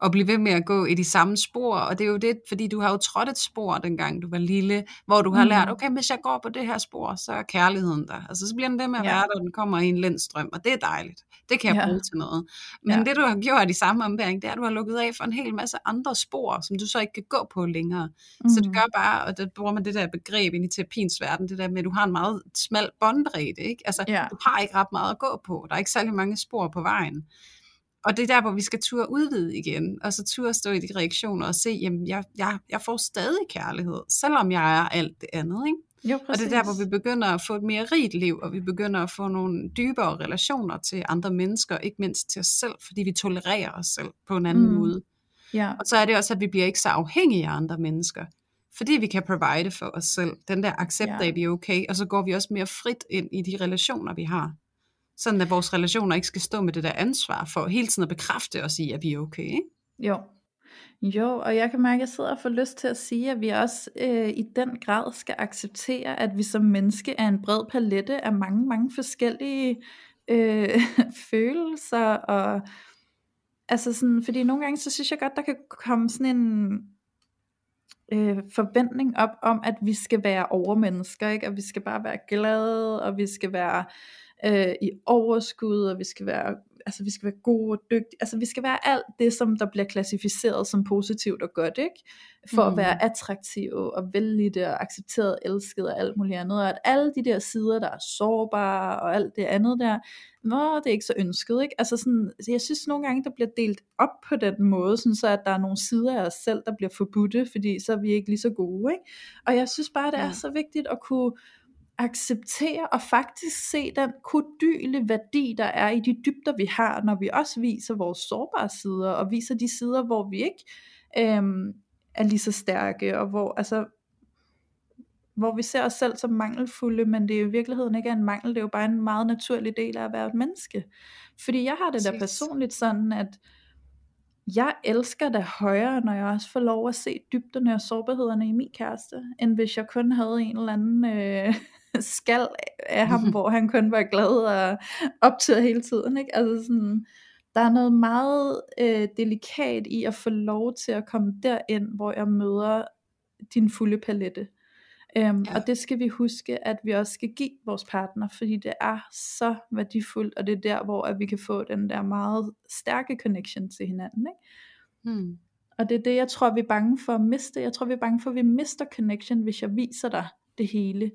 Speaker 2: og blive ved med at gå i de samme spor, og det er jo det, fordi du har jo trådt et spor, dengang du var lille, hvor du har mm. lært, okay, hvis jeg går på det her spor, så er kærligheden der. Altså, så bliver den ved med at ja. være der, og den kommer i en lindstrøm, og det er dejligt. Det kan jeg ja. bruge til noget. Men ja. det, du har gjort i samme ombæring, det er, at du har lukket af for en hel masse andre spor, som du så ikke kan gå på længere. Mm. Så det mm. gør bare, og der bruger man det der begreb ind i terapiens verden, det der med, at du har en meget smal båndbredde, ikke? Altså, ja. du har ikke ret meget at gå på. Der er ikke særlig mange spor på vejen. Og det er der, hvor vi skal turde udvide igen, og så turde stå i de reaktioner og se, jamen jeg, jeg, jeg får stadig kærlighed, selvom jeg er alt det andet. Ikke?
Speaker 1: Jo,
Speaker 2: og det er der, hvor vi begynder at få et mere rigt liv, og vi begynder at få nogle dybere relationer til andre mennesker, ikke mindst til os selv, fordi vi tolererer os selv på en anden mm. måde.
Speaker 1: Ja.
Speaker 2: Og så er det også, at vi bliver ikke så afhængige af andre mennesker, fordi vi kan provide for os selv, den der accept ja. af, at vi er okay, og så går vi også mere frit ind i de relationer, vi har. Sådan at vores relationer ikke skal stå med det der ansvar for hele tiden at bekræfte os i, at vi er okay. Ikke?
Speaker 1: Jo. Jo, og jeg kan mærke, at jeg sidder og får lyst til at sige, at vi også øh, i den grad skal acceptere, at vi som menneske er en bred palette af mange, mange forskellige øh, følelser. Og, altså sådan, fordi nogle gange, så synes jeg godt, der kan komme sådan en øh, forventning op om, at vi skal være overmennesker, ikke? og vi skal bare være glade, og vi skal være øh, i overskud, og vi skal være altså vi skal være gode og dygtige, altså vi skal være alt det, som der bliver klassificeret som positivt og godt, ikke? For mm. at være attraktive og vældige og accepteret, elsket og alt muligt andet, og at alle de der sider, der er sårbare og alt det andet der, nå, det er ikke så ønsket, ikke? Altså sådan, jeg synes nogle gange, der bliver delt op på den måde, sådan så at der er nogle sider af os selv, der bliver forbudte, fordi så er vi ikke lige så gode, ikke? Og jeg synes bare, det er ja. så vigtigt at kunne acceptere og faktisk se den kodyle værdi, der er i de dybder, vi har, når vi også viser vores sårbare sider, og viser de sider, hvor vi ikke øhm, er lige så stærke, og hvor, altså, hvor vi ser os selv som mangelfulde, men det er jo i virkeligheden ikke en mangel, det er jo bare en meget naturlig del af at være et menneske. Fordi jeg har det der personligt sådan, at jeg elsker det højere, når jeg også får lov at se dybderne og sårbarhederne i min kæreste, end hvis jeg kun havde en eller anden øh, skal af ham, hvor han kun var glad og optaget hele tiden. Ikke? Altså sådan, der er noget meget øh, delikat i at få lov til at komme derind, hvor jeg møder din fulde palette. Øhm, ja. Og det skal vi huske, at vi også skal give vores partner, fordi det er så værdifuldt, og det er der, hvor at vi kan få den der meget stærke connection til hinanden. Ikke? Hmm. Og det er det, jeg tror, vi er bange for at miste. Jeg tror, vi er bange for, at vi mister connection, hvis jeg viser dig det hele.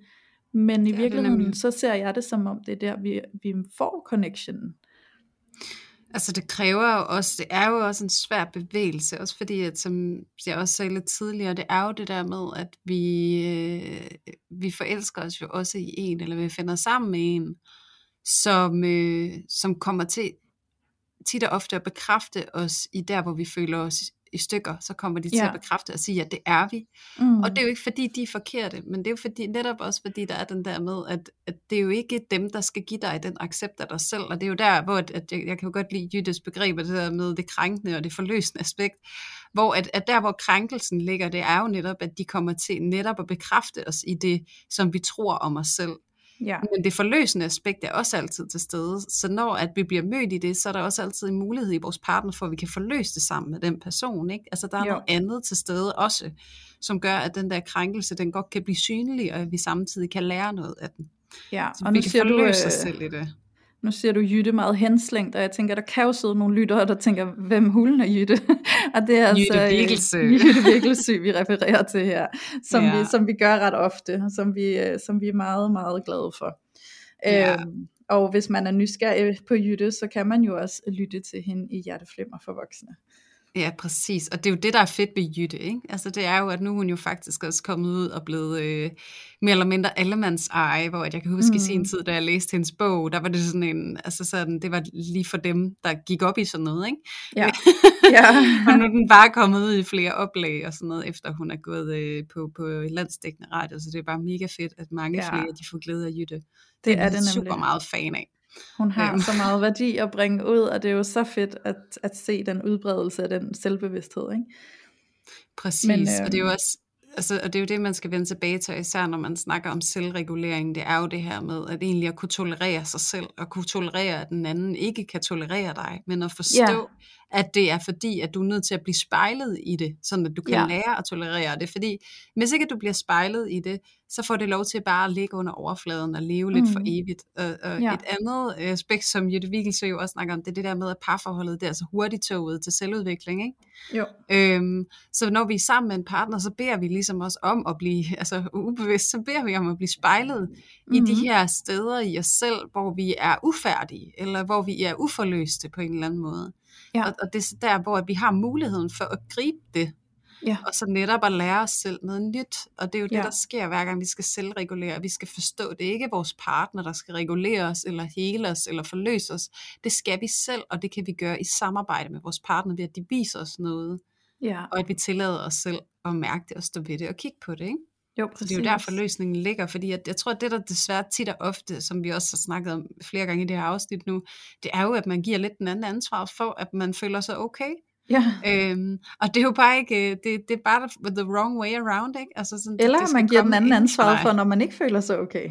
Speaker 1: Men i ja, virkeligheden, så ser jeg det som om, det er der, vi, vi får connection.
Speaker 2: Altså det kræver jo også, det er jo også en svær bevægelse, også fordi, at, som jeg også sagde lidt tidligere, det er jo det der med, at vi, øh, vi forelsker os jo også i en, eller vi finder sammen med en, som, øh, som kommer til tit og ofte at bekræfte os i der, hvor vi føler os i stykker, så kommer de til ja. at bekræfte og sige, at det er vi. Mm. Og det er jo ikke fordi, de er forkerte, men det er jo fordi, netop også fordi, der er den der med, at, at det er jo ikke dem, der skal give dig den accept af dig selv, og det er jo der, hvor at, at jeg, jeg kan jo godt lide Jyttes begreb, det der med det krænkende og det forløsende aspekt, hvor at, at der, hvor krænkelsen ligger, det er jo netop, at de kommer til netop at bekræfte os i det, som vi tror om os selv. Ja. Men det forløsende aspekt er også altid til stede. Så når at vi bliver mødt i det, så er der også altid en mulighed i vores partner for, at vi kan forløse det sammen med den person. Ikke? Altså der er jo. noget andet til stede også, som gør, at den der krænkelse, den godt kan blive synlig, og at vi samtidig kan lære noget af den.
Speaker 1: Ja,
Speaker 2: så og vi nu kan siger forløse du, øh, os selv i det.
Speaker 1: Nu siger du Jytte meget henslængt, og jeg tænker, der kan jo sidde nogle lyttere, der tænker, hvem hulen er Jytte? og det er
Speaker 2: Jytte altså Virkelsø.
Speaker 1: Jytte Virkelsø, vi refererer til her, som, ja. vi, som vi gør ret ofte, som vi, øh, som vi er meget, meget glade for. Ja. Øhm, og hvis man er nysgerrig på Jytte, så kan man jo også lytte til hende i Hjerteflimmer for voksne.
Speaker 2: Ja, præcis. Og det er jo det, der er fedt ved Jytte, ikke? Altså det er jo, at nu er hun jo faktisk også kommet ud og blevet øh, mere eller mindre allemands eje, hvor jeg kan huske mm. i sin mm. tid, da jeg læste hendes bog, der var det sådan en, altså sådan, det var lige for dem, der gik op i sådan noget, ikke?
Speaker 1: Ja. ja.
Speaker 2: og nu er den bare kommet ud i flere oplag og sådan noget, efter hun er gået øh, på, på landsdækkende radio, så det er bare mega fedt, at mange ja. flere, de får glæde af Jytte. Det, det er, er det super meget fan af.
Speaker 1: Hun har øhm. så meget værdi at bringe ud, og det er jo så fedt at, at se den udbredelse af den selvbevidsthed. Ikke?
Speaker 2: Præcis, Men, øh, og det er jo også altså, og det er jo det, man skal vende tilbage til, især når man snakker om selvregulering. Det er jo det her med, at egentlig at kunne tolerere sig selv, og kunne tolerere, at den anden ikke kan tolerere dig, men at forstå, ja at det er fordi, at du er nødt til at blive spejlet i det, sådan at du kan ja. lære at tolerere det. Fordi hvis ikke du bliver spejlet i det, så får det lov til bare at ligge under overfladen og leve mm. lidt for mm. evigt. Og, og ja. et andet aspekt, som Jette Vigelsø jo også snakker om, det er det der med, at parforholdet det er så hurtigt toget til selvudvikling. Ikke?
Speaker 1: Jo.
Speaker 2: Øhm, så når vi er sammen med en partner, så beder vi ligesom også om at blive, altså ubevidst, så beder vi om at blive spejlet mm. i de mm. her steder i os selv, hvor vi er ufærdige, eller hvor vi er uforløste på en eller anden måde. Ja. Og, og det er der, hvor vi har muligheden for at gribe det. Ja. Og så netop at lære os selv noget nyt. Og det er jo det, ja. der sker hver gang vi skal selvregulere. Vi skal forstå, det er ikke vores partner, der skal regulere os, eller hele os, eller forløse os. Det skal vi selv, og det kan vi gøre i samarbejde med vores partner, ved at de viser os noget.
Speaker 1: Ja.
Speaker 2: Og at vi tillader os selv at mærke det, og stå ved det, og kigge på det. Ikke?
Speaker 1: Jo, præcis.
Speaker 2: Det er jo derfor løsningen ligger, fordi jeg, jeg tror, at det der desværre tit og ofte, som vi også har snakket om flere gange i det her afsnit nu, det er jo, at man giver lidt den anden ansvar for, at man føler sig okay.
Speaker 1: Ja.
Speaker 2: Øhm, og det er jo bare ikke, det, det er bare the wrong way around, ikke? Altså
Speaker 1: sådan, Eller det, det man giver den anden ansvar for, når man ikke føler sig okay.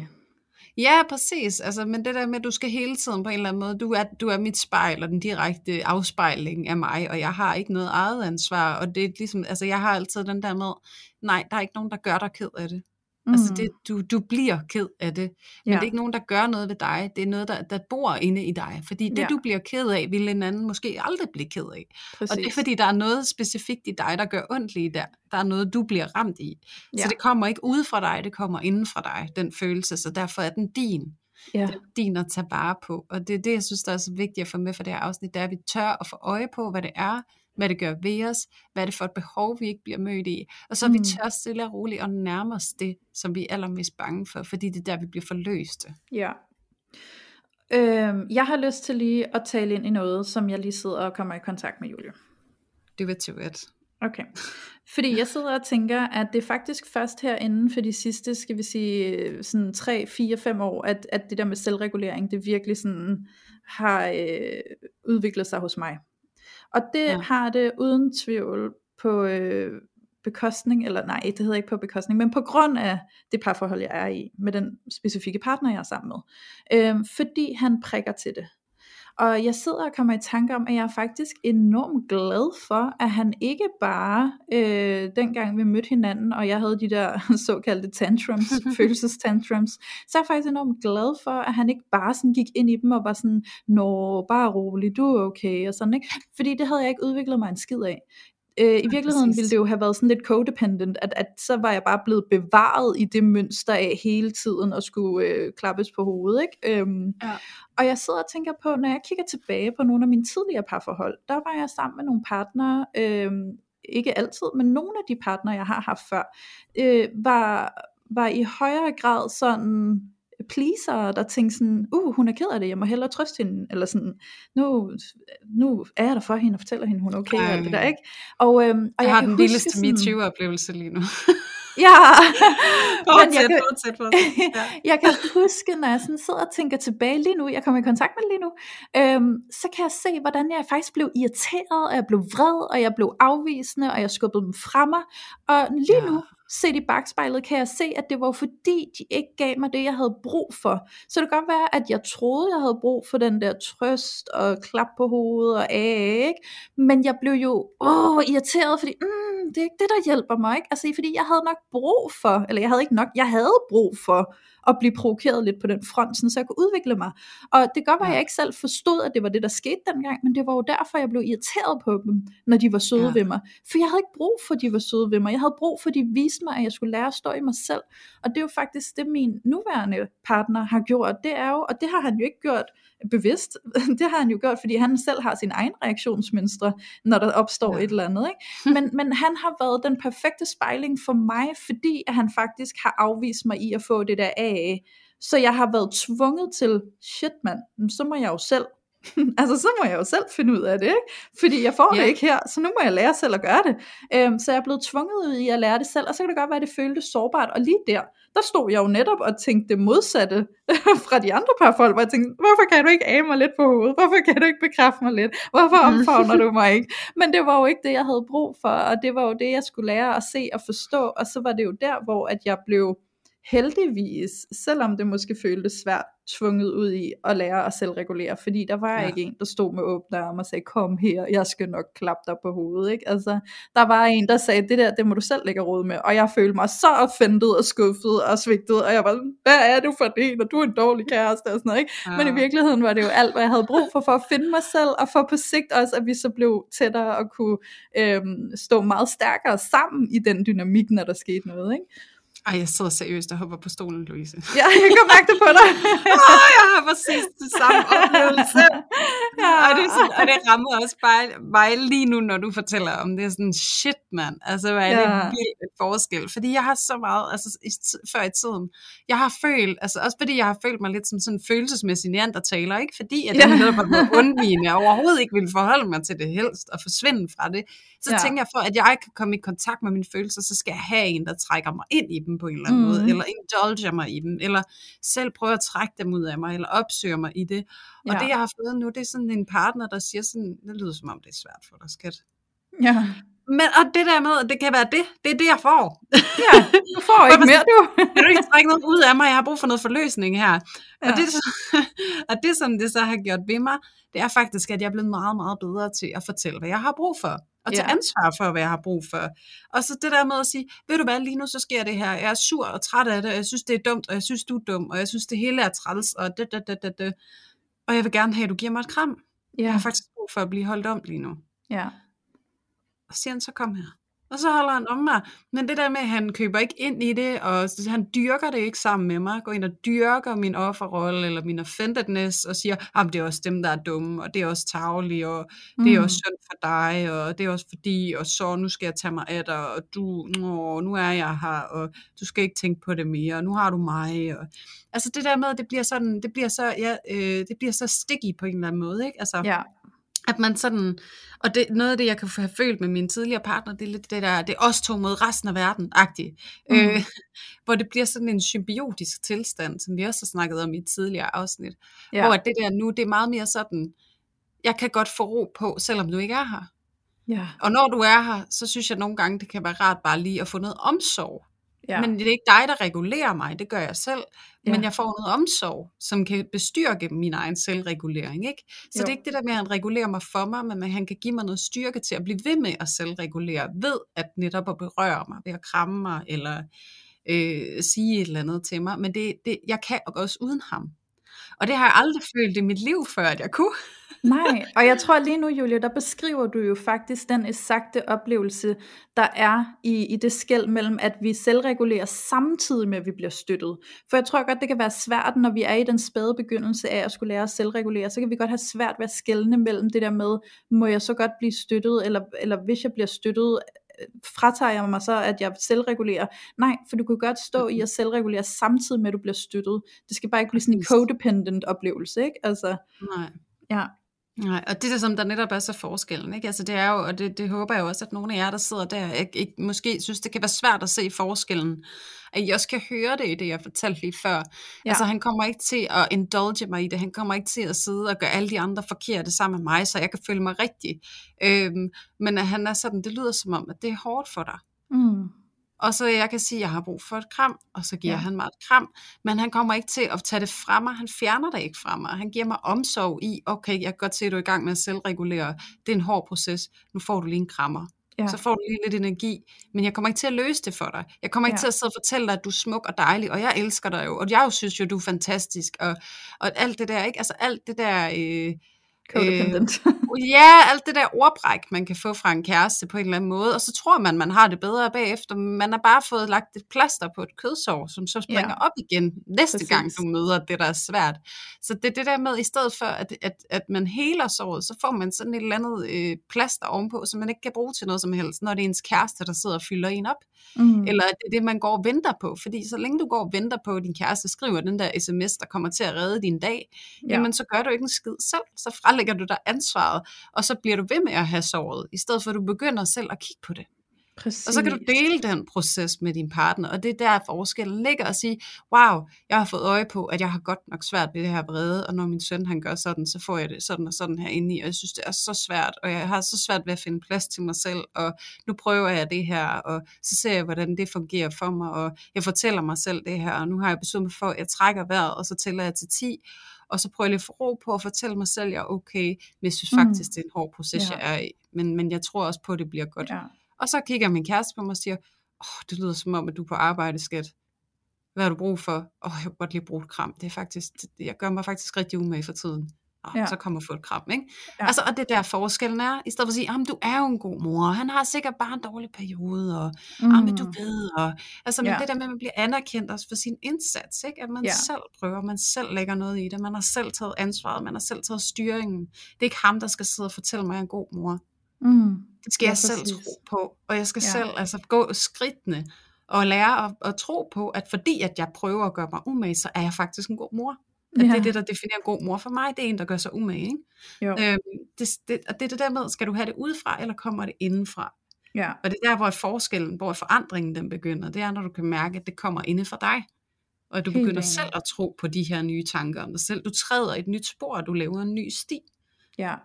Speaker 2: Ja, præcis. Altså, men det der med, at du skal hele tiden på en eller anden måde, du er, du er mit spejl og den direkte afspejling af mig, og jeg har ikke noget eget ansvar, og det er ligesom, altså jeg har altid den der med, nej, der er ikke nogen, der gør dig ked af det. Mm. Altså det, du, du bliver ked af det, men ja. det er ikke nogen, der gør noget ved dig. Det er noget, der, der bor inde i dig. Fordi det, ja. du bliver ked af, vil en anden måske aldrig blive ked af. Præcis. Og det er fordi, der er noget specifikt i dig, der gør ondt lige der. Der er noget, du bliver ramt i. Ja. Så det kommer ikke ud fra dig, det kommer inden fra dig, den følelse. Så derfor er den din. Ja. Det er din at tage vare på. Og det er det, jeg synes, der er så vigtigt at få med for det her afsnit, det er, at vi tør at få øje på, hvad det er, hvad det gør ved os, hvad er det for et behov, vi ikke bliver mødt i, og så er mm. vi tør stille og roligt og nærme os det, som vi er allermest bange for, fordi det er der, vi bliver forløste.
Speaker 1: Ja. Øhm, jeg har lyst til lige at tale ind i noget, som jeg lige sidder og kommer i kontakt med Julie.
Speaker 2: Det vil til it.
Speaker 1: Okay. Fordi jeg sidder og tænker, at det er faktisk først her inden for de sidste, skal vi sige, sådan 3, 4, 5 år, at, at det der med selvregulering, det virkelig sådan har øh, udviklet sig hos mig. Og det ja. har det uden tvivl på øh, bekostning, eller nej, det hedder ikke på bekostning, men på grund af det parforhold, jeg er i, med den specifikke partner, jeg er sammen med. Øh, fordi han prikker til det. Og jeg sidder og kommer i tanke om, at jeg er faktisk enormt glad for, at han ikke bare, øh, dengang vi mødte hinanden, og jeg havde de der såkaldte tantrums, følelsestantrums, så er jeg faktisk enormt glad for, at han ikke bare sådan gik ind i dem og var sådan, nå, bare rolig, du er okay, og sådan, ikke? Fordi det havde jeg ikke udviklet mig en skid af Øh, I virkeligheden ville det jo have været sådan lidt codependent, at, at så var jeg bare blevet bevaret i det mønster af hele tiden at skulle øh, klappes på hovedet. Ikke? Øhm, ja. Og jeg sidder og tænker på, når jeg kigger tilbage på nogle af mine tidligere parforhold, der var jeg sammen med nogle partnere, øh, ikke altid, men nogle af de partnere, jeg har haft før, øh, var, var i højere grad sådan pleaser, der tænkte sådan, uh, hun er ked af det, jeg må hellere trøste hende, eller sådan, nu, nu er jeg der for hende og fortæller hende, hun er okay, og det der, ikke?
Speaker 2: Og, øhm, og jeg, jeg har den vildeste MeToo-oplevelse lige nu.
Speaker 1: Ja,
Speaker 2: fortsæt, jeg kan, fortsæt, fortsæt.
Speaker 1: Ja. jeg kan huske, når jeg sådan sidder og tænker tilbage lige nu, jeg kommer i kontakt med lige nu, øhm, så kan jeg se, hvordan jeg faktisk blev irriteret, og jeg blev vred, og jeg blev afvisende, og jeg skubbede dem fra mig. Og lige ja. nu, set i bagspejlet, kan jeg se, at det var fordi, de ikke gav mig det, jeg havde brug for. Så det kan godt være, at jeg troede, jeg havde brug for den der trøst og klap på hovedet og af, ikke? Men jeg blev jo åh, irriteret, fordi mm, det er ikke det, der hjælper mig, ikke? Altså, fordi jeg havde nok brug for, eller jeg havde ikke nok, jeg havde brug for at blive provokeret lidt på den front, så jeg kunne udvikle mig. Og det kan godt være, at jeg ikke selv forstod, at det var det, der skete dengang, men det var jo derfor, jeg blev irriteret på dem, når de var søde ja. ved mig. For jeg havde ikke brug for, at de var søde ved mig. Jeg havde brug for, at de viste mig, at jeg skulle lære at stå i mig selv. Og det er jo faktisk det, min nuværende partner har gjort. Det er jo, og det har han jo ikke gjort bevidst. Det har han jo gjort, fordi han selv har sin egen reaktionsmønstre, når der opstår ja. et eller andet. Ikke? Men, men han har været den perfekte spejling for mig, fordi at han faktisk har afvist mig i at få det der af. Så jeg har været tvunget til, shit mand, så må jeg jo selv altså så må jeg jo selv finde ud af det, ikke? fordi jeg får yeah. det ikke her, så nu må jeg lære selv at gøre det. Øhm, så jeg er blevet tvunget ud i at lære det selv, og så kan det godt være, at det føltes sårbart, og lige der, der stod jeg jo netop og tænkte det modsatte fra de andre par folk, hvor jeg tænkte, hvorfor kan du ikke af mig lidt på hovedet? Hvorfor kan du ikke bekræfte mig lidt? Hvorfor omfavner du mig ikke? Men det var jo ikke det, jeg havde brug for, og det var jo det, jeg skulle lære at se og forstå, og så var det jo der, hvor at jeg blev heldigvis, selvom det måske føltes svært, tvunget ud i at lære at selvregulere, fordi der var ja. ikke en, der stod med åbne arme og sagde, kom her, jeg skal nok klappe dig på hovedet, ikke? Altså, der var en, der sagde, det der, det må du selv lægge råd med, og jeg følte mig så offentet og skuffet og svigtet, og jeg var hvad er du for det, og du er en dårlig kæreste, og sådan noget, ikke? Ja. Men i virkeligheden var det jo alt, hvad jeg havde brug for, for at finde mig selv, og for på sigt også, at vi så blev tættere og kunne øhm, stå meget stærkere sammen i den dynamik, når der skete noget, ikke?
Speaker 2: Ej, jeg sidder seriøst og hopper på stolen, Louise.
Speaker 1: Ja, jeg kan mærke det på dig.
Speaker 2: oh, jeg har præcis det samme oplevelse. ja. og, det sådan, og det rammer også bare mig lige nu, når du fortæller om det. er sådan, shit mand, altså hvad er ja. det vildt et forskel. Fordi jeg har så meget, altså i, før i tiden, jeg har følt, altså også fordi jeg har følt mig lidt som sådan en følelsesmæssig neandertaler, ikke? Fordi at jeg ja. var undvigende, og overhovedet ikke ville forholde mig til det helst, og forsvinde fra det. Så ja. tænker jeg, for at jeg kan komme i kontakt med mine følelser, så skal jeg have en, der trækker mig ind i dem på en eller anden mm. måde, eller indulger mig i dem, eller selv prøver at trække dem ud af mig, eller opsøger mig i det. Og ja. det jeg har fået nu, det er sådan en partner, der siger sådan, det lyder som om det er svært for dig, skat.
Speaker 1: Ja.
Speaker 2: Men og det der med, det kan være det, det er det jeg får.
Speaker 1: Ja, du får ikke mere du.
Speaker 2: Kan du ikke trække noget ud af mig, jeg har brug for noget forløsning her. Ja. Og, det, og det som det så har gjort ved mig, det er faktisk, at jeg er blevet meget, meget bedre til at fortælle, hvad jeg har brug for og tage ja. ansvar for, hvad jeg har brug for. Og så det der med at sige, ved du hvad, lige nu så sker det her, jeg er sur og træt af det, og jeg synes, det er dumt, og jeg synes, du er dum, og jeg synes, det hele er træls, og det, det, det, det, det. Og jeg vil gerne have, at du giver mig et kram. Ja. Jeg har faktisk brug for at blive holdt om lige nu.
Speaker 1: Ja.
Speaker 2: Og så siger han, så kom her og så holder han om mig. Men det der med, at han køber ikke ind i det, og han dyrker det ikke sammen med mig, går ind og dyrker min offerrolle, eller min offendedness, og siger, at det er også dem, der er dumme, og det er også tavlige, og det er mm. også synd for dig, og det er også fordi, og så nu skal jeg tage mig af dig, og du, åh, nu er jeg her, og du skal ikke tænke på det mere, og nu har du mig. Og, altså det der med, det bliver sådan, det bliver så, ja, øh, det bliver så sticky på en eller anden måde, ikke? Altså,
Speaker 1: ja
Speaker 2: at man sådan, og det, noget af det, jeg kan have følt med min tidligere partner, det er lidt det der, det er os to mod resten af verden, agtigt. Mm. Øh, hvor det bliver sådan en symbiotisk tilstand, som vi også har snakket om i et tidligere afsnit. Ja. Hvor det der nu, det er meget mere sådan, jeg kan godt få ro på, selvom du ikke er her.
Speaker 1: Ja.
Speaker 2: Og når du er her, så synes jeg nogle gange, det kan være rart bare lige at få noget omsorg. Ja. Men det er ikke dig, der regulerer mig, det gør jeg selv. Ja. Men jeg får noget omsorg, som kan bestyrke min egen selvregulering. Ikke? Så jo. det er ikke det der med, at han regulerer mig for mig, men han kan give mig noget styrke til at blive ved med at selvregulere, ved at netop at berøre mig, ved at kramme mig, eller øh, sige et eller andet til mig. Men det, det, jeg kan også uden ham. Og det har jeg aldrig følt i mit liv før, at jeg kunne.
Speaker 1: Nej, og jeg tror lige nu, Julia, der beskriver du jo faktisk den eksakte oplevelse, der er i, i det skæld mellem, at vi selvregulerer samtidig med, at vi bliver støttet. For jeg tror godt, det kan være svært, når vi er i den spæde begyndelse af at skulle lære at selvregulere, så kan vi godt have svært ved at skælne mellem det der med, må jeg så godt blive støttet, eller, eller hvis jeg bliver støttet, fratager jeg mig så, at jeg selvregulerer. Nej, for du kan godt stå i at selvregulere samtidig med, at du bliver støttet. Det skal bare ikke blive sådan en codependent oplevelse, ikke? Altså,
Speaker 2: Nej.
Speaker 1: Ja.
Speaker 2: Nej, og det er som der netop er så forskellen, ikke? Altså det er jo, og det, det håber jeg også, at nogle af jer, der sidder der, ikke, ikke, måske synes, det kan være svært at se forskellen, at I også kan høre det i det, jeg fortalte lige før. Ja. Altså han kommer ikke til at indulge mig i det, han kommer ikke til at sidde og gøre alle de andre forkerte sammen med mig, så jeg kan føle mig rigtig. Øhm, men at han er sådan, det lyder som om, at det er hårdt for dig.
Speaker 1: Mm.
Speaker 2: Og så jeg kan sige, at jeg har brug for et kram, og så giver
Speaker 1: Ja.
Speaker 2: han mig et kram. Men han kommer ikke til at tage det fra mig, han fjerner det ikke fra mig. Han giver mig omsorg i, okay, jeg kan godt se, at du er i gang med at selvregulere. Det er en hård proces, nu får du lige en krammer.
Speaker 1: Ja.
Speaker 2: Så får du lige lidt energi, men jeg kommer ikke til at løse det for dig. Jeg kommer ikke
Speaker 1: Ja.
Speaker 2: til at sidde og fortælle dig, at du er smuk og dejlig, og jeg elsker dig jo, og jeg jo synes jo, du er fantastisk, og, og alt det der, ikke? Altså alt det der... Øh,
Speaker 1: Codependent.
Speaker 2: Ja, alt det der ordbræk, man kan få fra en kæreste på en eller anden måde, og så tror man, man har det bedre bagefter, man har bare fået lagt et plaster på et kødsår, som så springer
Speaker 1: Ja.
Speaker 2: op igen næste
Speaker 1: Præcis.
Speaker 2: gang, du møder det, der er svært. Så det er det der med, i stedet for, at, at, at man heler såret, så får man sådan et eller andet øh, plaster ovenpå, som man ikke kan bruge til noget som helst, når det er ens kæreste, der sidder og fylder en op,
Speaker 1: mm.
Speaker 2: eller at det er det, man går og venter på, fordi så længe du går og venter på, at din kæreste skriver den der sms, der kommer til at redde din dag,
Speaker 1: Ja.
Speaker 2: jamen så gør du ikke en skid selv, så frelægger du dig ansvaret, og så bliver du ved med at have såret, i stedet for at du begynder selv at kigge på det.
Speaker 1: Præcis.
Speaker 2: Og så kan du dele den proces med din partner, og det er der forskellen ligger at sige, wow, jeg har fået øje på, at jeg har godt nok svært ved det her vrede, og når min søn han gør sådan, så får jeg det sådan og sådan herinde i, og jeg synes, det er så svært, og jeg har så svært ved at finde plads til mig selv, og nu prøver jeg det her, og så ser jeg, hvordan det fungerer for mig, og jeg fortæller mig selv det her, og nu har jeg besluttet mig for, at jeg trækker vejret, og så tæller jeg til 10, og så prøver jeg lige at få ro på at fortælle mig selv, at jeg er okay, men jeg synes
Speaker 1: Mm.
Speaker 2: faktisk, det er en hård proces,
Speaker 1: Ja.
Speaker 2: jeg er i, men, men jeg tror også på, at det bliver godt.
Speaker 1: Ja.
Speaker 2: Og så kigger min kæreste på mig og siger, åh, det lyder som om, at du er på arbejde, skat. Hvad har du brug for? Åh, jeg kunne godt lige bruge et kram. Det er faktisk, det, jeg gør mig faktisk rigtig umage for tiden. Og
Speaker 1: Ja.
Speaker 2: så kommer få et kram, ikke?
Speaker 1: Ja.
Speaker 2: Altså, og det er der forskellen er, i stedet for at sige, du er jo en god mor, han har sikkert bare en dårlig periode, og mm. men du ved, og, altså, men
Speaker 1: Ja.
Speaker 2: det der med, at man bliver anerkendt også for sin indsats, ikke? At man
Speaker 1: Ja.
Speaker 2: selv prøver, man selv lægger noget i det, man har selv taget ansvaret, man har selv taget styringen. Det er ikke ham, der skal sidde og fortælle mig, at jeg er en god mor.
Speaker 1: Mm.
Speaker 2: Det skal
Speaker 1: Ja,
Speaker 2: jeg selv tro på, og jeg skal
Speaker 1: ja.
Speaker 2: selv altså, gå skridtene og lære at, at tro på, at fordi at jeg prøver at gøre mig umage, så er jeg faktisk en god mor. At
Speaker 1: Ja.
Speaker 2: det er det, der definerer en god mor for mig, det er en, der gør sig umage. Ikke?
Speaker 1: Jo.
Speaker 2: Øhm, det, det, og det er det der med, skal du have det udefra, eller kommer det indenfra?
Speaker 1: Ja.
Speaker 2: Og det er der, hvor forskellen, hvor forandringen den begynder, det er, når du kan mærke, at det kommer inde fra dig. Og at du
Speaker 1: Helt
Speaker 2: begynder
Speaker 1: enig.
Speaker 2: selv at tro på de her nye tanker om dig selv. Du træder et nyt spor, og du laver en ny sti,
Speaker 1: Ja.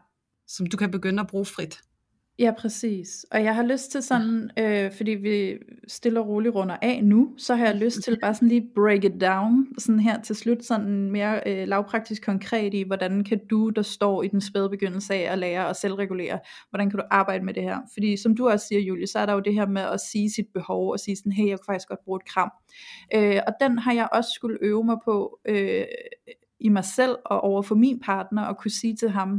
Speaker 2: som du kan begynde at bruge frit.
Speaker 1: Ja, præcis. Og jeg har lyst til sådan, øh, fordi vi stille og roligt runder af nu, så har jeg lyst til bare sådan lige break it down, sådan her til slut, sådan mere øh, lavpraktisk konkret i, hvordan kan du, der står i den spæde begyndelse af at lære og selvregulere, hvordan kan du arbejde med det her? Fordi som du også siger, Julie, så er der jo det her med at sige sit behov, og sige sådan, hey, jeg kunne faktisk godt bruge et kram. Øh, og den har jeg også skulle øve mig på øh, i mig selv og over for min partner, og kunne sige til ham,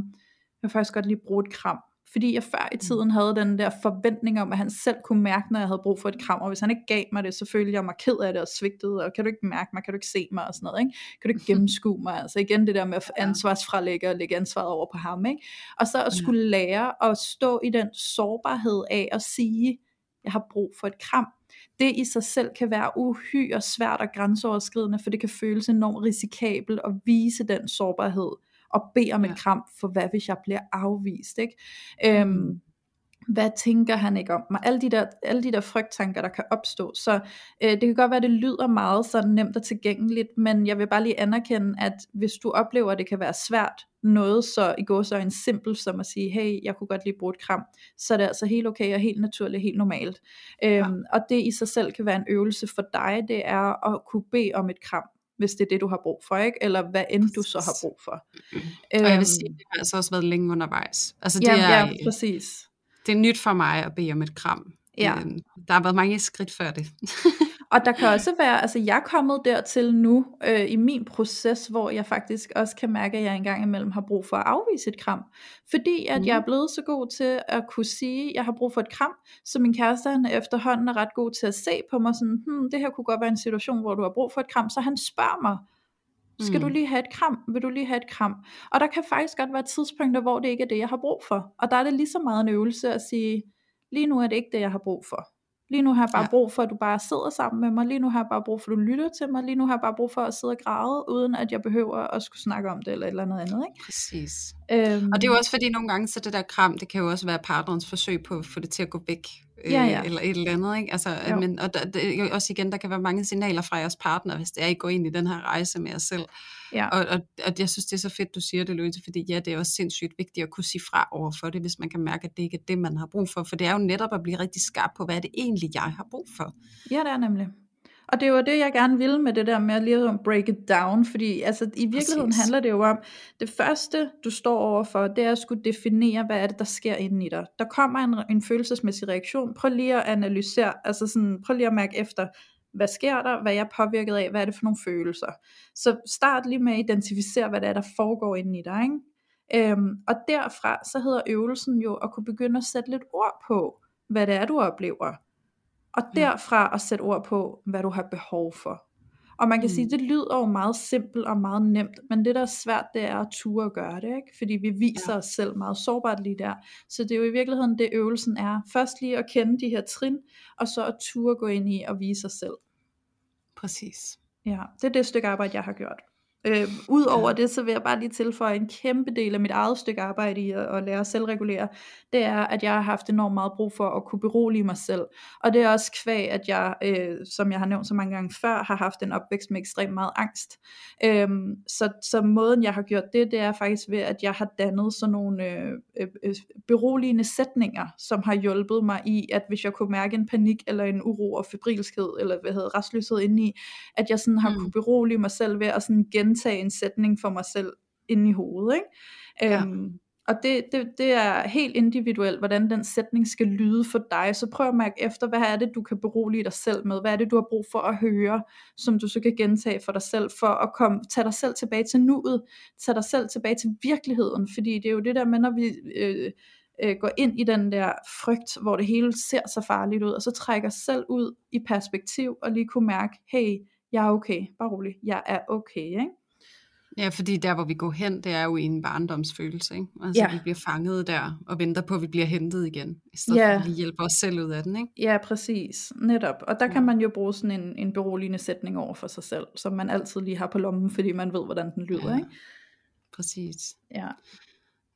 Speaker 1: jeg vil faktisk godt lige bruge et kram. Fordi jeg før i tiden havde den der forventning om, at han selv kunne mærke, når jeg havde brug for et kram, og hvis han ikke gav mig det, så følte jeg mig ked af det og svigtet, og kan du ikke mærke mig, kan du ikke se mig? Og sådan noget, ikke? kan du ikke gennemskue mig, altså igen det der med ansvarsfralægge og lægge ansvaret over på ham, ikke? og så at skulle lære at stå i den sårbarhed af at sige, jeg har brug for et kram, det i sig selv kan være uhyre svært og grænseoverskridende, for det kan føles enormt risikabelt at vise den sårbarhed, og bede om
Speaker 2: Ja.
Speaker 1: kram, for hvad hvis jeg bliver afvist, ikke? Øhm, hvad tænker han ikke om mig? Alle de der, alle de der frygttanker, der kan opstå. Så øh, det kan godt være, at det lyder meget så nemt og tilgængeligt, men jeg vil bare lige anerkende, at hvis du oplever, at det kan være svært, noget så i går så en simpel som at sige, hey, jeg kunne godt lige bruge et kram, så er det altså helt okay og helt naturligt, helt normalt. Øhm, og det i sig selv kan være en øvelse for dig, det er at kunne bede om et kram hvis det er det, du har brug for, ikke? Eller hvad end du så har brug for.
Speaker 2: Og jeg vil sige, det har altså også været længe undervejs. Altså det,
Speaker 1: ja,
Speaker 2: er,
Speaker 1: ja, præcis.
Speaker 2: det er nyt for mig at bede om et kram.
Speaker 1: Ja.
Speaker 2: Øhm, Der har været mange skridt før det.
Speaker 1: Og der kan også være, altså jeg er kommet dertil nu øh, i min proces, hvor jeg faktisk også kan mærke, at jeg engang imellem har brug for at afvise et kram. Fordi at mm. jeg er blevet så god til at kunne sige, at jeg har brug for et kram, så min kæreste han efterhånden er ret god til at se på mig sådan, hmm, det her kunne godt være en situation, hvor du har brug for et kram, så han spørger mig, skal mm. du lige have et kram? Vil du lige have et kram? Og der kan faktisk godt være tidspunkter, hvor det ikke er det, jeg har brug for. Og der er det lige så meget en øvelse at sige, lige nu er det ikke det, jeg har brug for. Lige nu har jeg bare ja. brug for, at du bare sidder sammen med mig. Lige nu har jeg bare brug for, at du lytter til mig. Lige nu har jeg bare brug for at sidde og græde, uden at jeg behøver at skulle snakke om det, eller et eller andet andet. Ikke?
Speaker 2: Præcis. Øhm, og det er jo også fordi, nogle gange, så det der kram, det kan jo også være partnerens forsøg på at få det til at gå væk ja, ja. Øh, eller et eller andet. Ikke? Altså, men, og der, det, også igen, der kan være mange signaler fra jeres partner, hvis det er, I går ind i den her rejse med jer selv. Ja. Og, og, og jeg synes, det er så fedt, du siger det, Louise, fordi ja, det er også sindssygt vigtigt at kunne sige fra over for det, hvis man kan mærke, at det ikke er det, man har brug for. For det er jo netop at blive rigtig skarp på, hvad er det egentlig, jeg har brug for.
Speaker 1: Ja, det er nemlig. Og det var det, jeg gerne ville med det der med at lige break it down, fordi altså, i virkeligheden Præcis. handler det jo om, det første, du står overfor, det er at skulle definere, hvad er det, der sker inden i dig. Der kommer en, en følelsesmæssig reaktion. Prøv lige at analysere, altså sådan, prøv lige at mærke efter, hvad sker der, hvad er jeg påvirket af, hvad er det for nogle følelser. Så start lige med at identificere, hvad det er, der foregår inden i dig. Ikke? Øhm, og derfra, så hedder øvelsen jo at kunne begynde at sætte lidt ord på, hvad det er, du oplever. Og derfra at sætte ord på, hvad du har behov for. Og man kan mm. sige, det lyder jo meget simpelt og meget nemt, men det der er svært, det er at ture at gøre det, ikke? fordi vi viser ja. os selv meget sårbart lige der. Så det er jo i virkeligheden det øvelsen er. Først lige at kende de her trin, og så at ture gå ind i og vise sig selv.
Speaker 2: Præcis.
Speaker 1: Ja, det er det stykke arbejde, jeg har gjort. Øh, Udover det, så vil jeg bare lige tilføje en kæmpe del af mit eget stykke arbejde i at, at lære at selvregulere. Det er, at jeg har haft enormt meget brug for at kunne berolige mig selv. Og det er også kvæg, at jeg, øh, som jeg har nævnt så mange gange før, har haft en opvækst med ekstremt meget angst. Øh, så, så måden, jeg har gjort det, det er faktisk ved, at jeg har dannet sådan nogle øh, øh, øh, beroligende sætninger, som har hjulpet mig i, at hvis jeg kunne mærke en panik, eller en uro og febrilskhed, eller hvad hedder restløshed indeni, at jeg sådan har mm. kunne berolige mig selv ved at sådan gen gentage en sætning for mig selv inde i hovedet. Ikke? Ja. Øhm, og det, det, det er helt individuelt, hvordan den sætning skal lyde for dig. Så prøv at mærke efter, hvad er det, du kan berolige dig selv med? Hvad er det, du har brug for at høre, som du så kan gentage for dig selv, for at komme, tage dig selv tilbage til nuet, tage dig selv tilbage til virkeligheden. Fordi det er jo det der med, når vi øh, øh, går ind i den der frygt, hvor det hele ser så farligt ud, og så trækker selv ud i perspektiv, og lige kunne mærke, hey, jeg er okay, bare rolig, jeg er okay, ikke?
Speaker 2: Ja, fordi der hvor vi går hen, det er jo en barndomsfølelse, ikke? Altså ja. vi bliver fanget der, og venter på, at vi bliver hentet igen, i stedet ja. for at vi hjælper os selv ud af den, ikke?
Speaker 1: Ja, præcis, netop. Og der ja. kan man jo bruge sådan en, en beroligende sætning over for sig selv, som man altid lige har på lommen, fordi man ved, hvordan den lyder, ja. ikke?
Speaker 2: Præcis.
Speaker 1: Ja.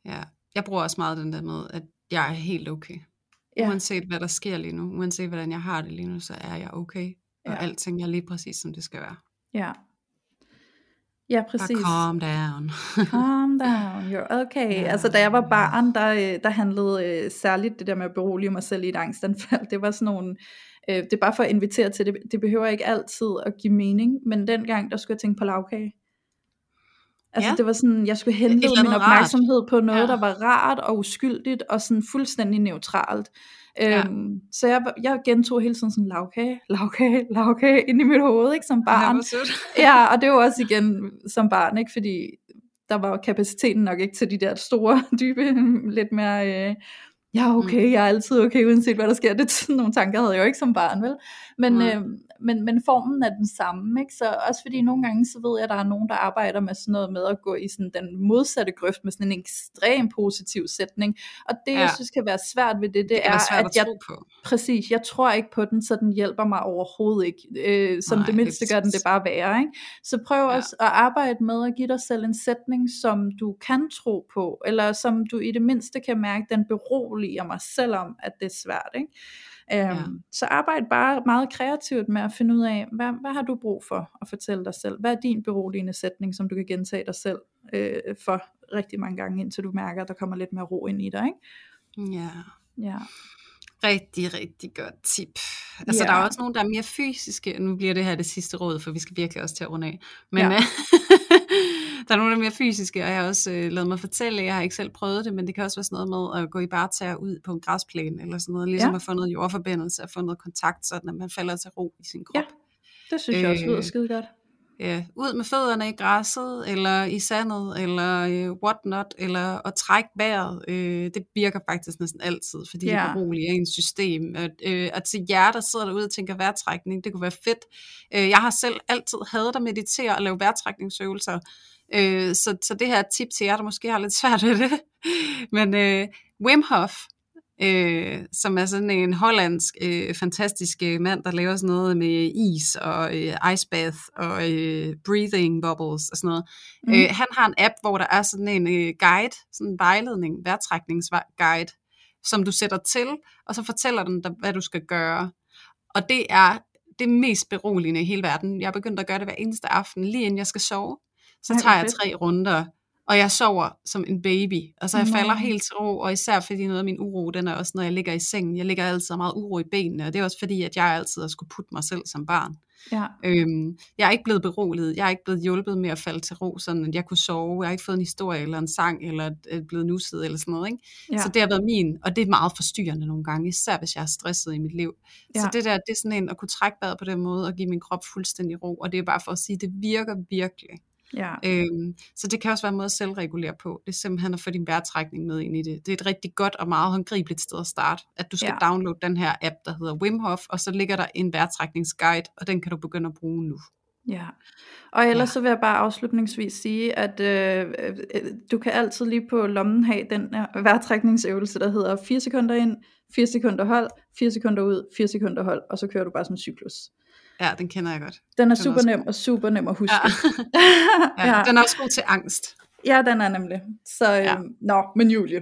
Speaker 2: Ja, jeg bruger også meget den der med, at jeg er helt okay. Ja. Uanset hvad der sker lige nu, uanset hvordan jeg har det lige nu, så er jeg okay. Og ja. alting er lige præcis, som det skal være.
Speaker 1: Ja, Ja, præcis.
Speaker 2: Bare calm down.
Speaker 1: calm down, you're okay. Yeah. Altså, da jeg var barn, der, øh, der handlede øh, særligt det der med at berolige mig selv i et angstanfald. Det var sådan nogle, øh, det er bare for at invitere til det. Det behøver ikke altid at give mening, men dengang, der skulle jeg tænke på lavkage. Altså ja. det var sådan, jeg skulle hente min opmærksomhed rart. på noget, ja. der var rart og uskyldigt, og sådan fuldstændig neutralt. Ja. Øhm, så jeg, jeg gentog hele tiden sådan, lavkage, lavkage, lavkage, ind i mit hoved, ikke, som barn. ja, og det var også igen som barn, ikke, fordi der var kapaciteten nok ikke til de der store, dybe, lidt mere... Øh, ja okay, mm. jeg er altid okay, uanset hvad der sker. Det sådan nogle tanker havde jeg jo ikke som barn, vel? Men, mm. øh, men, men formen er den samme, ikke? Så også fordi nogle gange, så ved jeg, at der er nogen, der arbejder med sådan noget med at gå i sådan den modsatte grøft, med sådan en ekstrem positiv sætning. Og det, ja. jeg synes kan være svært ved det, det, det er, at, at jeg, på. præcis, jeg tror ikke på den, så den hjælper mig overhovedet ikke. Øh, som Nej, det mindste gør den det bare værre, ikke? Så prøv ja. også at arbejde med at give dig selv en sætning, som du kan tro på, eller som du i det mindste kan mærke, den beroliger mig, selvom at det er svært, ikke? Øhm, ja. Så arbejd bare meget kreativt med at finde ud af, hvad, hvad har du brug for at fortælle dig selv? Hvad er din beroligende sætning, som du kan gentage dig selv øh, for rigtig mange gange, indtil du mærker, at der kommer lidt mere ro ind i dig, ikke?
Speaker 2: Ja.
Speaker 1: Ja.
Speaker 2: Rigtig, rigtig godt tip. Altså ja. der er også nogle, der er mere fysiske. Nu bliver det her det sidste råd, for vi skal virkelig også til at runde af. Men ja. der er nogle, der er mere fysiske, og jeg har også øh, lavet mig fortælle, jeg har ikke selv prøvet det, men det kan også være sådan noget med at gå i barter ud på en græsplæne, eller sådan noget, ligesom ja. at få noget jordforbindelse, og få noget kontakt, sådan at man falder til ro i sin krop.
Speaker 1: Ja. Det synes jeg også lyder øh, skide godt
Speaker 2: ja, ud med fødderne i græsset, eller i sandet, eller øh, whatnot, eller at trække vejret. Øh, det virker faktisk næsten altid, fordi ja. det beroliger ens system. At, øh, at til jer, der sidder derude og tænker vejrtrækning, det kunne være fedt. Øh, jeg har selv altid hadet at meditere og lave vejrtrækningsøvelser, øh, så, så det her tip til jer, der måske har lidt svært ved det. Men øh, Wim Hof, øh, som er sådan en hollandsk øh, fantastisk øh, mand, der laver sådan noget med is og øh, ice bath og øh, breathing bubbles og sådan noget. Mm. Øh, han har en app, hvor der er sådan en øh, guide, sådan en vejledning, vejrtrækningsguide, som du sætter til, og så fortæller den dig, hvad du skal gøre. Og det er det mest beroligende i hele verden. Jeg er begyndt at gøre det hver eneste aften, lige inden jeg skal sove. Så tager jeg tre runder og jeg sover som en baby, og så jeg falder helt til ro, og især fordi noget af min uro, den er også, når jeg ligger i sengen, jeg ligger altid meget uro i benene, og det er også fordi, at jeg altid har skulle putte mig selv som barn. Ja. Øhm, jeg er ikke blevet beroliget, jeg er ikke blevet hjulpet med at falde til ro, sådan at jeg kunne sove, jeg har ikke fået en historie, eller en sang, eller er blevet nusset, eller sådan noget, ikke? Ja. Så det har været min, og det er meget forstyrrende nogle gange, især hvis jeg er stresset i mit liv. Ja. Så det der, det er sådan en, at kunne trække vejret på den måde, og give min krop fuldstændig ro, og det er bare for at sige, det virker virkelig. Ja. Øhm, så det kan også være en måde at selvregulere på. Det er simpelthen at få din vejrtrækning med ind i det. Det er et rigtig godt og meget håndgribeligt sted at starte. At du skal ja. downloade den her app, der hedder Wim Hof, og så ligger der en vejrtrækningsguide, og den kan du begynde at bruge nu.
Speaker 1: Ja, og ellers ja. så vil jeg bare afslutningsvis sige, at øh, øh, du kan altid lige på lommen have den her vejrtrækningsøvelse, der hedder 4 sekunder ind, 4 sekunder hold, 4 sekunder ud, 4 sekunder hold, og så kører du bare som cyklus.
Speaker 2: Ja, den kender jeg godt.
Speaker 1: Den er den super nem og super nem at huske.
Speaker 2: Ja. ja, ja. Den er også god til angst.
Speaker 1: Ja, den er nemlig. Så, ja. øhm, nå, men Julie,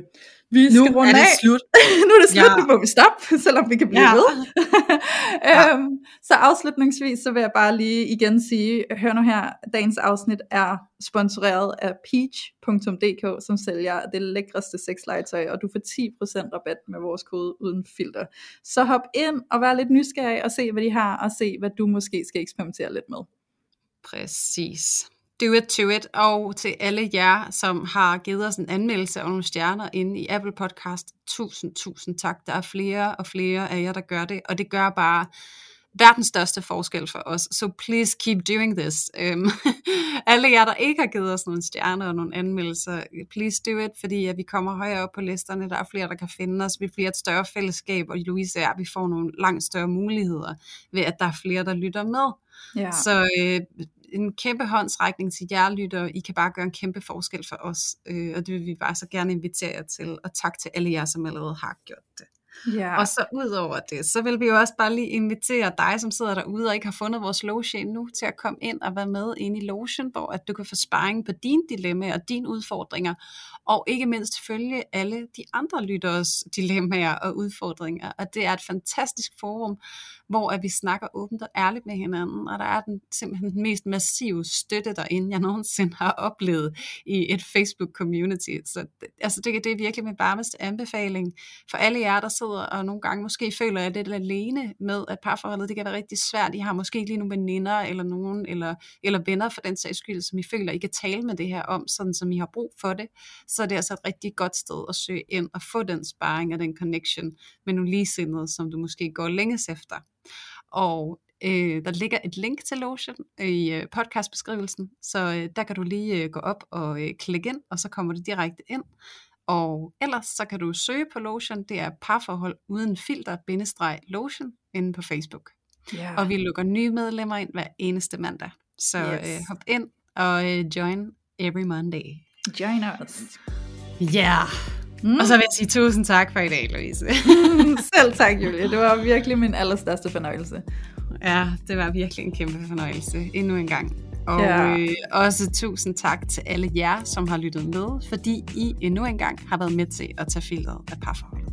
Speaker 1: vi nu skal runde
Speaker 2: er det
Speaker 1: af.
Speaker 2: slut.
Speaker 1: nu er det slut, ja. nu må vi stoppe, selvom vi kan blive ja. ved. ja. øhm, så afslutningsvis, så vil jeg bare lige igen sige, hør nu her, dagens afsnit er sponsoreret af peach.dk, som sælger det lækreste sexlegetøj, og du får 10% rabat med vores kode uden filter. Så hop ind og vær lidt nysgerrig og se, hvad de har, og se, hvad du måske skal eksperimentere lidt med.
Speaker 2: Præcis. Do it to it, og til alle jer, som har givet os en anmeldelse og nogle stjerner inde i Apple Podcast. Tusind, tusind tak. Der er flere og flere af jer, der gør det, og det gør bare verdens største forskel for os. So please keep doing this. Um, alle jer, der ikke har givet os nogle stjerner og nogle anmeldelser, please do it, fordi at vi kommer højere op på listerne. Der er flere, der kan finde os. Vi bliver et større fællesskab, og Louise er, vi får nogle langt større muligheder ved, at der er flere, der lytter med. Ja. Så øh, en kæmpe håndsrækning til jer lytter. I kan bare gøre en kæmpe forskel for os, øh, og det vil vi bare så gerne invitere jer til. Og tak til alle jer, som allerede har gjort det. Ja. Og så ud over det, så vil vi jo også bare lige invitere dig, som sidder derude og ikke har fundet vores loge endnu, til at komme ind og være med ind i logen, hvor at du kan få sparring på dine dilemmaer og dine udfordringer, og ikke mindst følge alle de andre lytteres dilemmaer og udfordringer. Og det er et fantastisk forum, hvor at vi snakker åbent og ærligt med hinanden, og der er den, simpelthen den mest massive støtte derinde, jeg nogensinde har oplevet i et Facebook-community. Så altså, det, det er virkelig min varmeste anbefaling for alle jer, der sidder og nogle gange måske føler jeg lidt alene med, at parforholdet det kan være rigtig svært. I har måske ikke lige nogle veninder eller nogen, eller, eller venner for den sags skyld, som I føler, I kan tale med det her om, sådan som I har brug for det. Så er det altså et rigtig godt sted at søge ind og få den sparring og den connection med nogle ligesindede, som du måske går længes efter. Og øh, der ligger et link til Lotion i øh, podcastbeskrivelsen, så øh, der kan du lige øh, gå op og øh, klikke ind, og så kommer du direkte ind. Og ellers så kan du søge på Lotion, det er parforhold uden filter, bindestreg Lotion, inde på Facebook. Yeah. Og vi lukker nye medlemmer ind hver eneste mandag. Så yes. øh, hop ind og øh, join every Monday.
Speaker 1: Join us.
Speaker 2: Ja. Yeah. Mm. Og så vil jeg sige tusind tak for i dag, Louise.
Speaker 1: Selv tak, Julie. Det var virkelig min allerstørste fornøjelse.
Speaker 2: Ja, det var virkelig en kæmpe fornøjelse. Endnu en gang. Og ja. øh, også tusind tak til alle jer, som har lyttet med, fordi I endnu en gang har været med til at tage filteret af parforholdet.